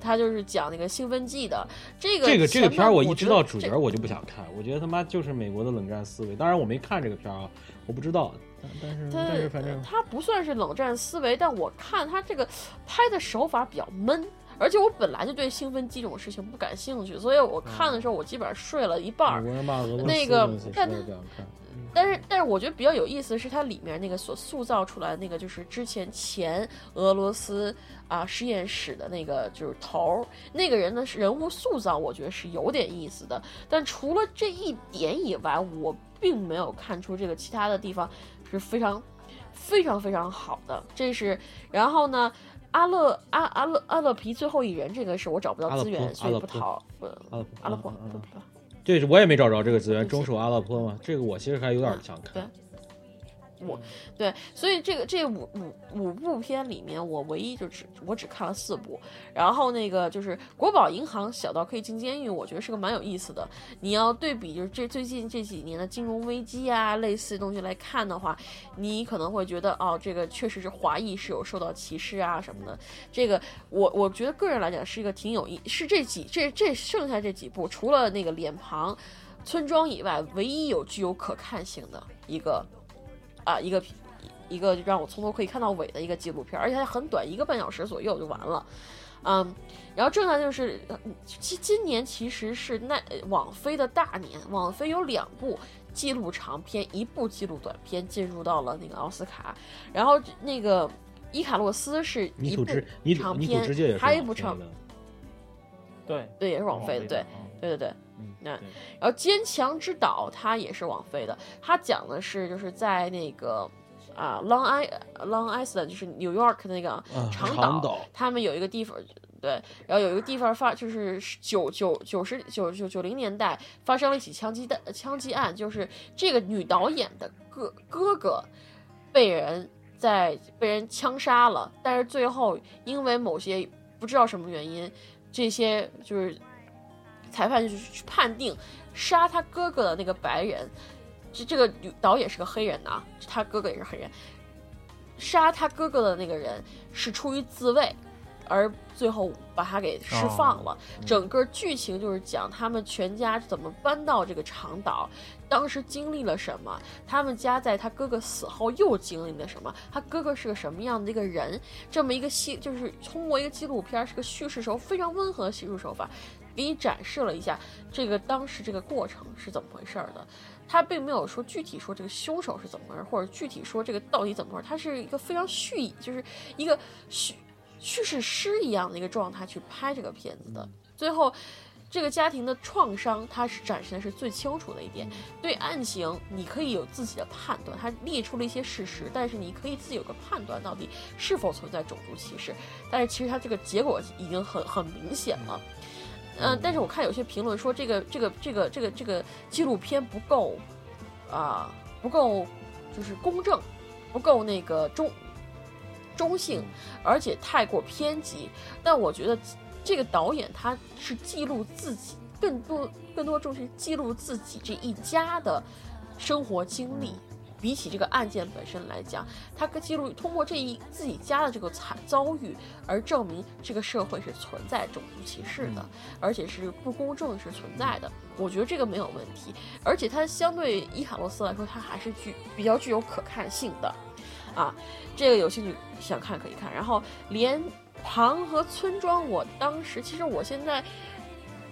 他就是讲那个兴奋剂的。这个这个这个片儿我一知道主角我就不想看，我觉得他妈就是美国的冷战思维。当然我没看这个片儿啊，我不知道。但是但是反正他不算是冷战思维，但我看他这个拍的手法比较闷，而且我本来就对兴奋剂这种事情不感兴趣，所以我看的时候我基本上睡了一半儿。那个，但但是但是我觉得比较有意思的是它里面那个所塑造出来的那个就是之前前俄罗斯啊实验室的那个就是头儿那个人的人物塑造，我觉得是有点意思的。但除了这一点以外，我并没有看出这个其他的地方。是非常非常非常好的，这是然后呢，阿勒阿阿勒阿勒皮最后一人，这个是我找不到资源，所以不讨不阿勒坡，对，我也没找着这个资源，中手阿勒坡嘛，这个我其实还有点想看。我对，所以这个这五五五部片里面，我唯一就只我只看了四部。然后那个就是国宝银行小到可以进监狱，我觉得是个蛮有意思的。你要对比就是这最近这几年的金融危机啊类似的东西来看的话，你可能会觉得哦，这个确实是华裔是有受到歧视啊什么的。这个我我觉得个人来讲是一个挺有意，是这几这这剩下这几部除了那个脸庞村庄以外，唯一有具有可看性的一个。啊，一个一个让我从头可以看到尾的一个纪录片，而且还很短，一个半小时左右就完了。嗯，然后正在就是今今年其实是那网飞的大年，网飞有两部纪录长片，一部纪录短片进入到了那个奥斯卡。然后那个伊卡洛斯是一部长片，还有一部长，对对，也是网飞的，对对对对。那，然后坚强之岛它也是网飞的，它讲的是就是在那个啊 Long I Long Island 就是 New York 那个长岛，他们有一个地方，对，然后有一个地方发就是九九九十九九九零年代发生了一起枪击的枪击案，就是这个女导演的哥哥哥被人在被人枪杀了，但是最后因为某些不知道什么原因，这些就是。裁判就是去判定杀他哥哥的那个白人，这这个导演是个黑人呐，他哥哥也是黑人。杀他哥哥的那个人是出于自卫，而最后把他给释放了。整个剧情就是讲他们全家怎么搬到这个长岛，当时经历了什么，他们家在他哥哥死后又经历了什么，他哥哥是个什么样的一个人。这么一个戏，就是通过一个纪录片，是个叙事手非常温和的叙述手法。给你展示了一下这个当时这个过程是怎么回事儿的，他并没有说具体说这个凶手是怎么回事，或者具体说这个到底怎么回事，他是一个非常蓄意，就是一个叙叙事诗一样的一个状态去拍这个片子的。最后，这个家庭的创伤，它是展现的是最清楚的一点。对案情，你可以有自己的判断，他列出了一些事实，但是你可以自己有个判断，到底是否存在种族歧视。但是其实他这个结果已经很很明显了。嗯，但是我看有些评论说这个这个这个这个这个纪录片不够，啊不够，就是公正，不够那个中中性，而且太过偏激。但我觉得这个导演他是记录自己，更多更多重视记录自己这一家的生活经历。比起这个案件本身来讲，他记录通过这一自己家的这个惨遭遇，而证明这个社会是存在种族歧视的，而且是不公正是存在的。我觉得这个没有问题，而且它相对伊卡洛斯来说，它还是具比较具有可看性的。啊，这个有兴趣想看可以看。然后连旁和村庄，我当时其实我现在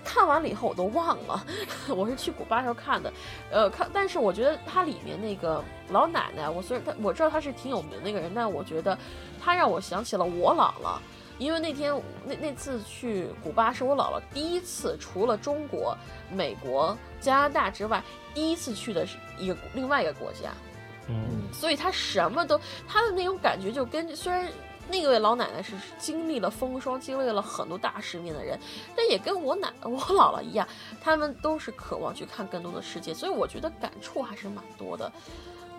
看完了以后我都忘了，我是去古巴时候看的，呃，看，但是我觉得它里面那个老奶奶，我虽然她我知道她是挺有名的一个人，但我觉得她让我想起了我姥姥，因为那天那那次去古巴是我姥姥第一次，除了中国、美国、加拿大之外，第一次去的是一个另外一个国家，嗯，所以她什么都，她的那种感觉就跟虽然。那位老奶奶是经历了风霜，经历了很多大世面的人，但也跟我奶 我姥姥一样，他们都是渴望去看更多的世界，所以我觉得感触还是蛮多的。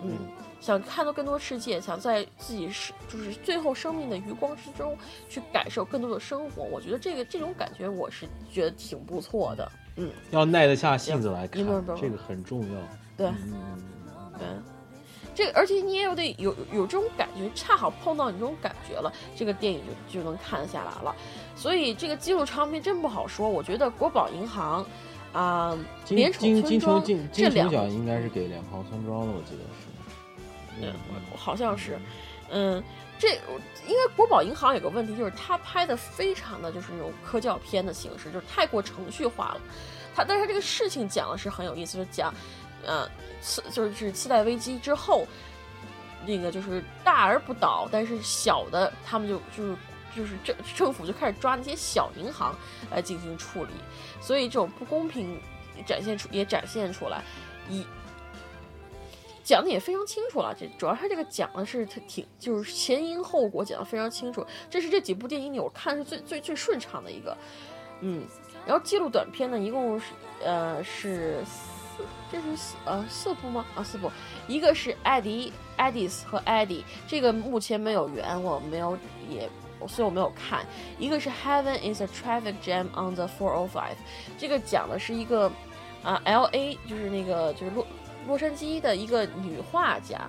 嗯，想看到更多世界，想在自己是就是最后生命的余光之中去感受更多的生活，我觉得这个这种感觉我是觉得挺不错的。嗯，要耐得下性子来看，这个很重要。对，对。这个，而且你也有得有有这种感觉，恰好碰到你这种感觉了，这个电影就就能看得下来了。所以这个纪录长片真不好说。我觉得国宝银行，啊，联宠村庄这两奖应该是给两旁村庄的，我记得是。嗯，好像是。嗯，这因为国宝银行有个问题，就是他拍的非常的就是那种科教片的形式，就是太过程序化了。他，但是这个事情讲的是很有意思，就讲，嗯。次就是次贷危机之后，那个就是大而不倒，但是小的他们就就是就是政政府就开始抓那些小银行来进行处理，所以这种不公平展现出也展现出来，一讲的也非常清楚了。这主要他这个讲的是他挺就是前因后果讲的非常清楚，这是这几部电影里我看是最最最顺畅的一个，嗯，然后记录短片呢一共是呃是。这是四呃四部吗？啊四部，一个是艾迪、艾迪斯和艾迪，这个目前没有缘，我没有也，所以我没有看。一个是 Heaven is a traffic jam on the 405，这个讲的是一个啊 L A 就是那个就是洛洛杉矶的一个女画家、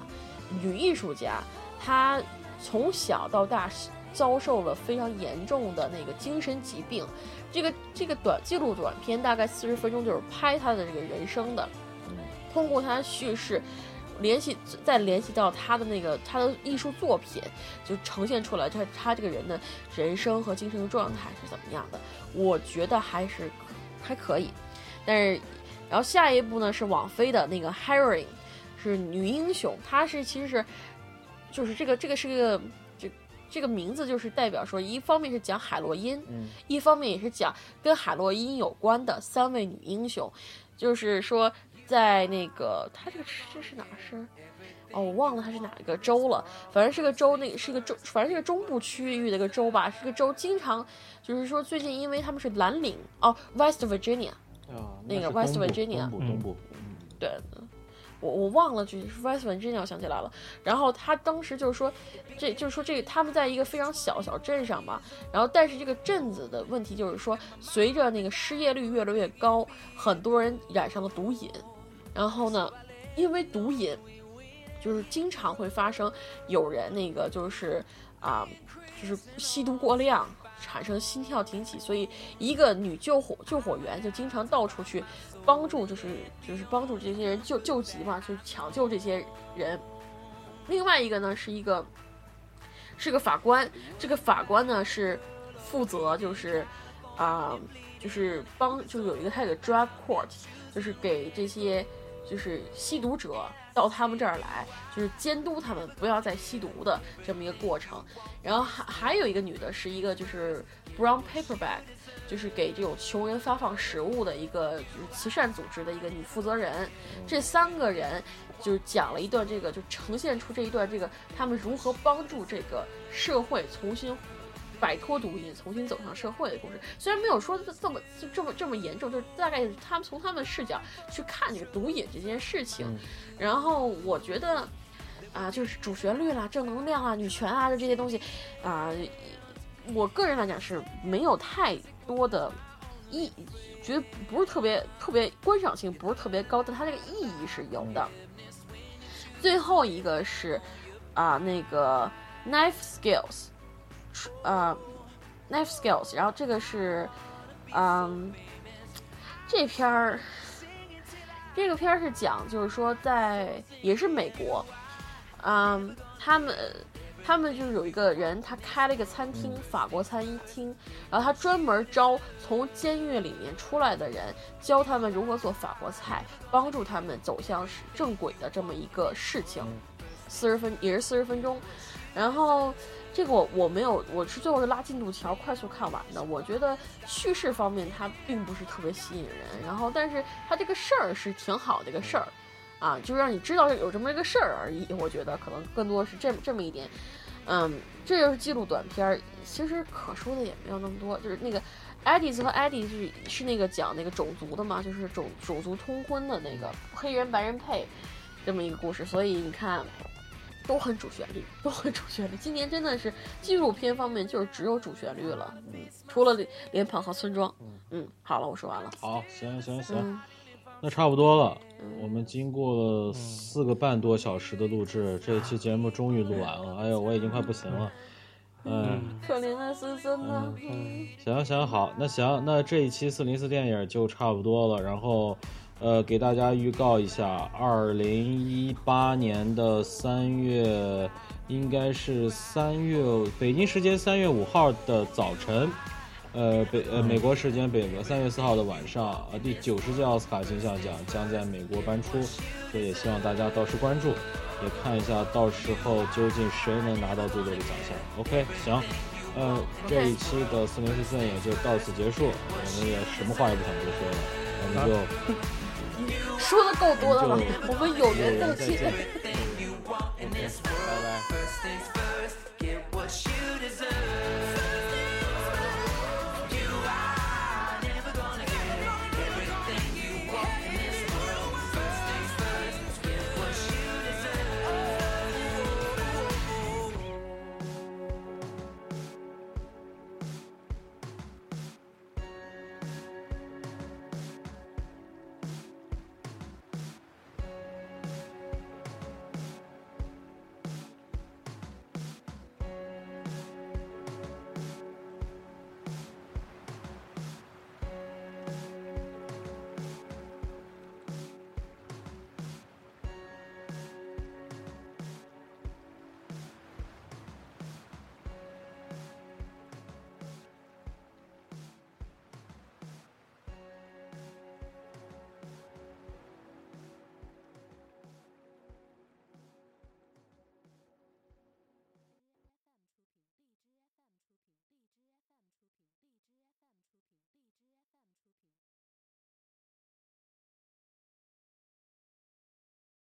女艺术家，她从小到大遭受了非常严重的那个精神疾病。这个这个短记录短片大概四十分钟，就是拍她的这个人生的，通过他叙事，联系再联系到他的那个他的艺术作品，就呈现出来他他这个人的人生和精神状态是怎么样的。我觉得还是还可以，但是然后下一部呢是网飞的那个 Heroine，是女英雄，她是其实是就是这个这个是个。这个名字就是代表说，一方面是讲海洛因，一方面也是讲跟海洛因有关的三位女英雄。就是说，在那个他这个这是哪是？哦，我忘了他是哪一个州了。反正是个州，那个是个州，反正是个中部区域的一个州吧。是个州，经常就是说最近因为他们是蓝领哦，West Virginia，那个 West Virginia，东部东部，对。我我忘了，就是 West Virginia，我想起来了。然后他当时就是说，这就是说这个他们在一个非常小小镇上嘛。然后但是这个镇子的问题就是说，随着那个失业率越来越高，很多人染上了毒瘾。然后呢，因为毒瘾，就是经常会发生有人那个就是啊，就是吸毒过量。产生心跳停起，所以一个女救火救火员就经常到处去帮助，就是就是帮助这些人救救急嘛，去抢救这些人。另外一个呢是一个是个法官，这个法官呢是负责就是啊就是帮就是有一个他有个 drug court，就是给这些就是吸毒者。到他们这儿来，就是监督他们不要再吸毒的这么一个过程。然后还还有一个女的，是一个就是 brown paper bag，就是给这种穷人发放食物的一个就是慈善组织的一个女负责人。这三个人就是讲了一段这个，就呈现出这一段这个他们如何帮助这个社会重新。摆脱毒瘾，重新走上社会的故事，虽然没有说这么就这么这么严重，就是大概他们从他们的视角去看这个毒瘾这件事情。然后我觉得，啊，就是主旋律啦、正能量啊、女权啊，的这些东西，啊，我个人来讲是没有太多的意，觉得不是特别特别观赏性不是特别高，但它这个意义是有的。最后一个是啊，那个 knife skills。呃，knife skills，然后这个是，嗯，这篇儿，这个片儿是讲，就是说在也是美国，嗯，他们他们就是有一个人，他开了一个餐厅，法国餐厅，然后他专门招从监狱里面出来的人，教他们如何做法国菜，帮助他们走向正轨的这么一个事情。四十分也是四十分钟，然后这个我我没有，我是最后是拉进度条快速看完的。我觉得叙事方面它并不是特别吸引人，然后但是它这个事儿是挺好的一个事儿。啊，就是让你知道有这么一个事儿而已。我觉得可能更多是这么这么一点，嗯，这就是记录短片儿。其实可说的也没有那么多。就是那个艾迪斯和艾迪是是那个讲那个种族的嘛，就是种种族通婚的那个黑人白人配这么一个故事。所以你看，都很主旋律，都很主旋律。今年真的是纪录片方面就是只有主旋律了，嗯，除了莲蓬和村庄。嗯，好了，我说完了。好，行行行。那差不多了，我们经过了四个半多小时的录制，这一期节目终于录完了。哎呦，我已经快不行了。嗯，可怜的思森呢？行行好，那行，那这一期四零四电影就差不多了。然后，呃，给大家预告一下，二零一八年的三月，应该是三月北京时间三月五号的早晨。呃，北呃，美国时间北国三月四号的晚上，呃，第九十届奥斯卡金像奖将在美国颁出，所以也希望大家到时关注，也看一下到时候究竟谁能拿到最多的奖项。OK，行，呃，这一期的四零四四也就到此结束，我们也什么话也不想多说了，我们就说的够多的了我们有缘再见 bye.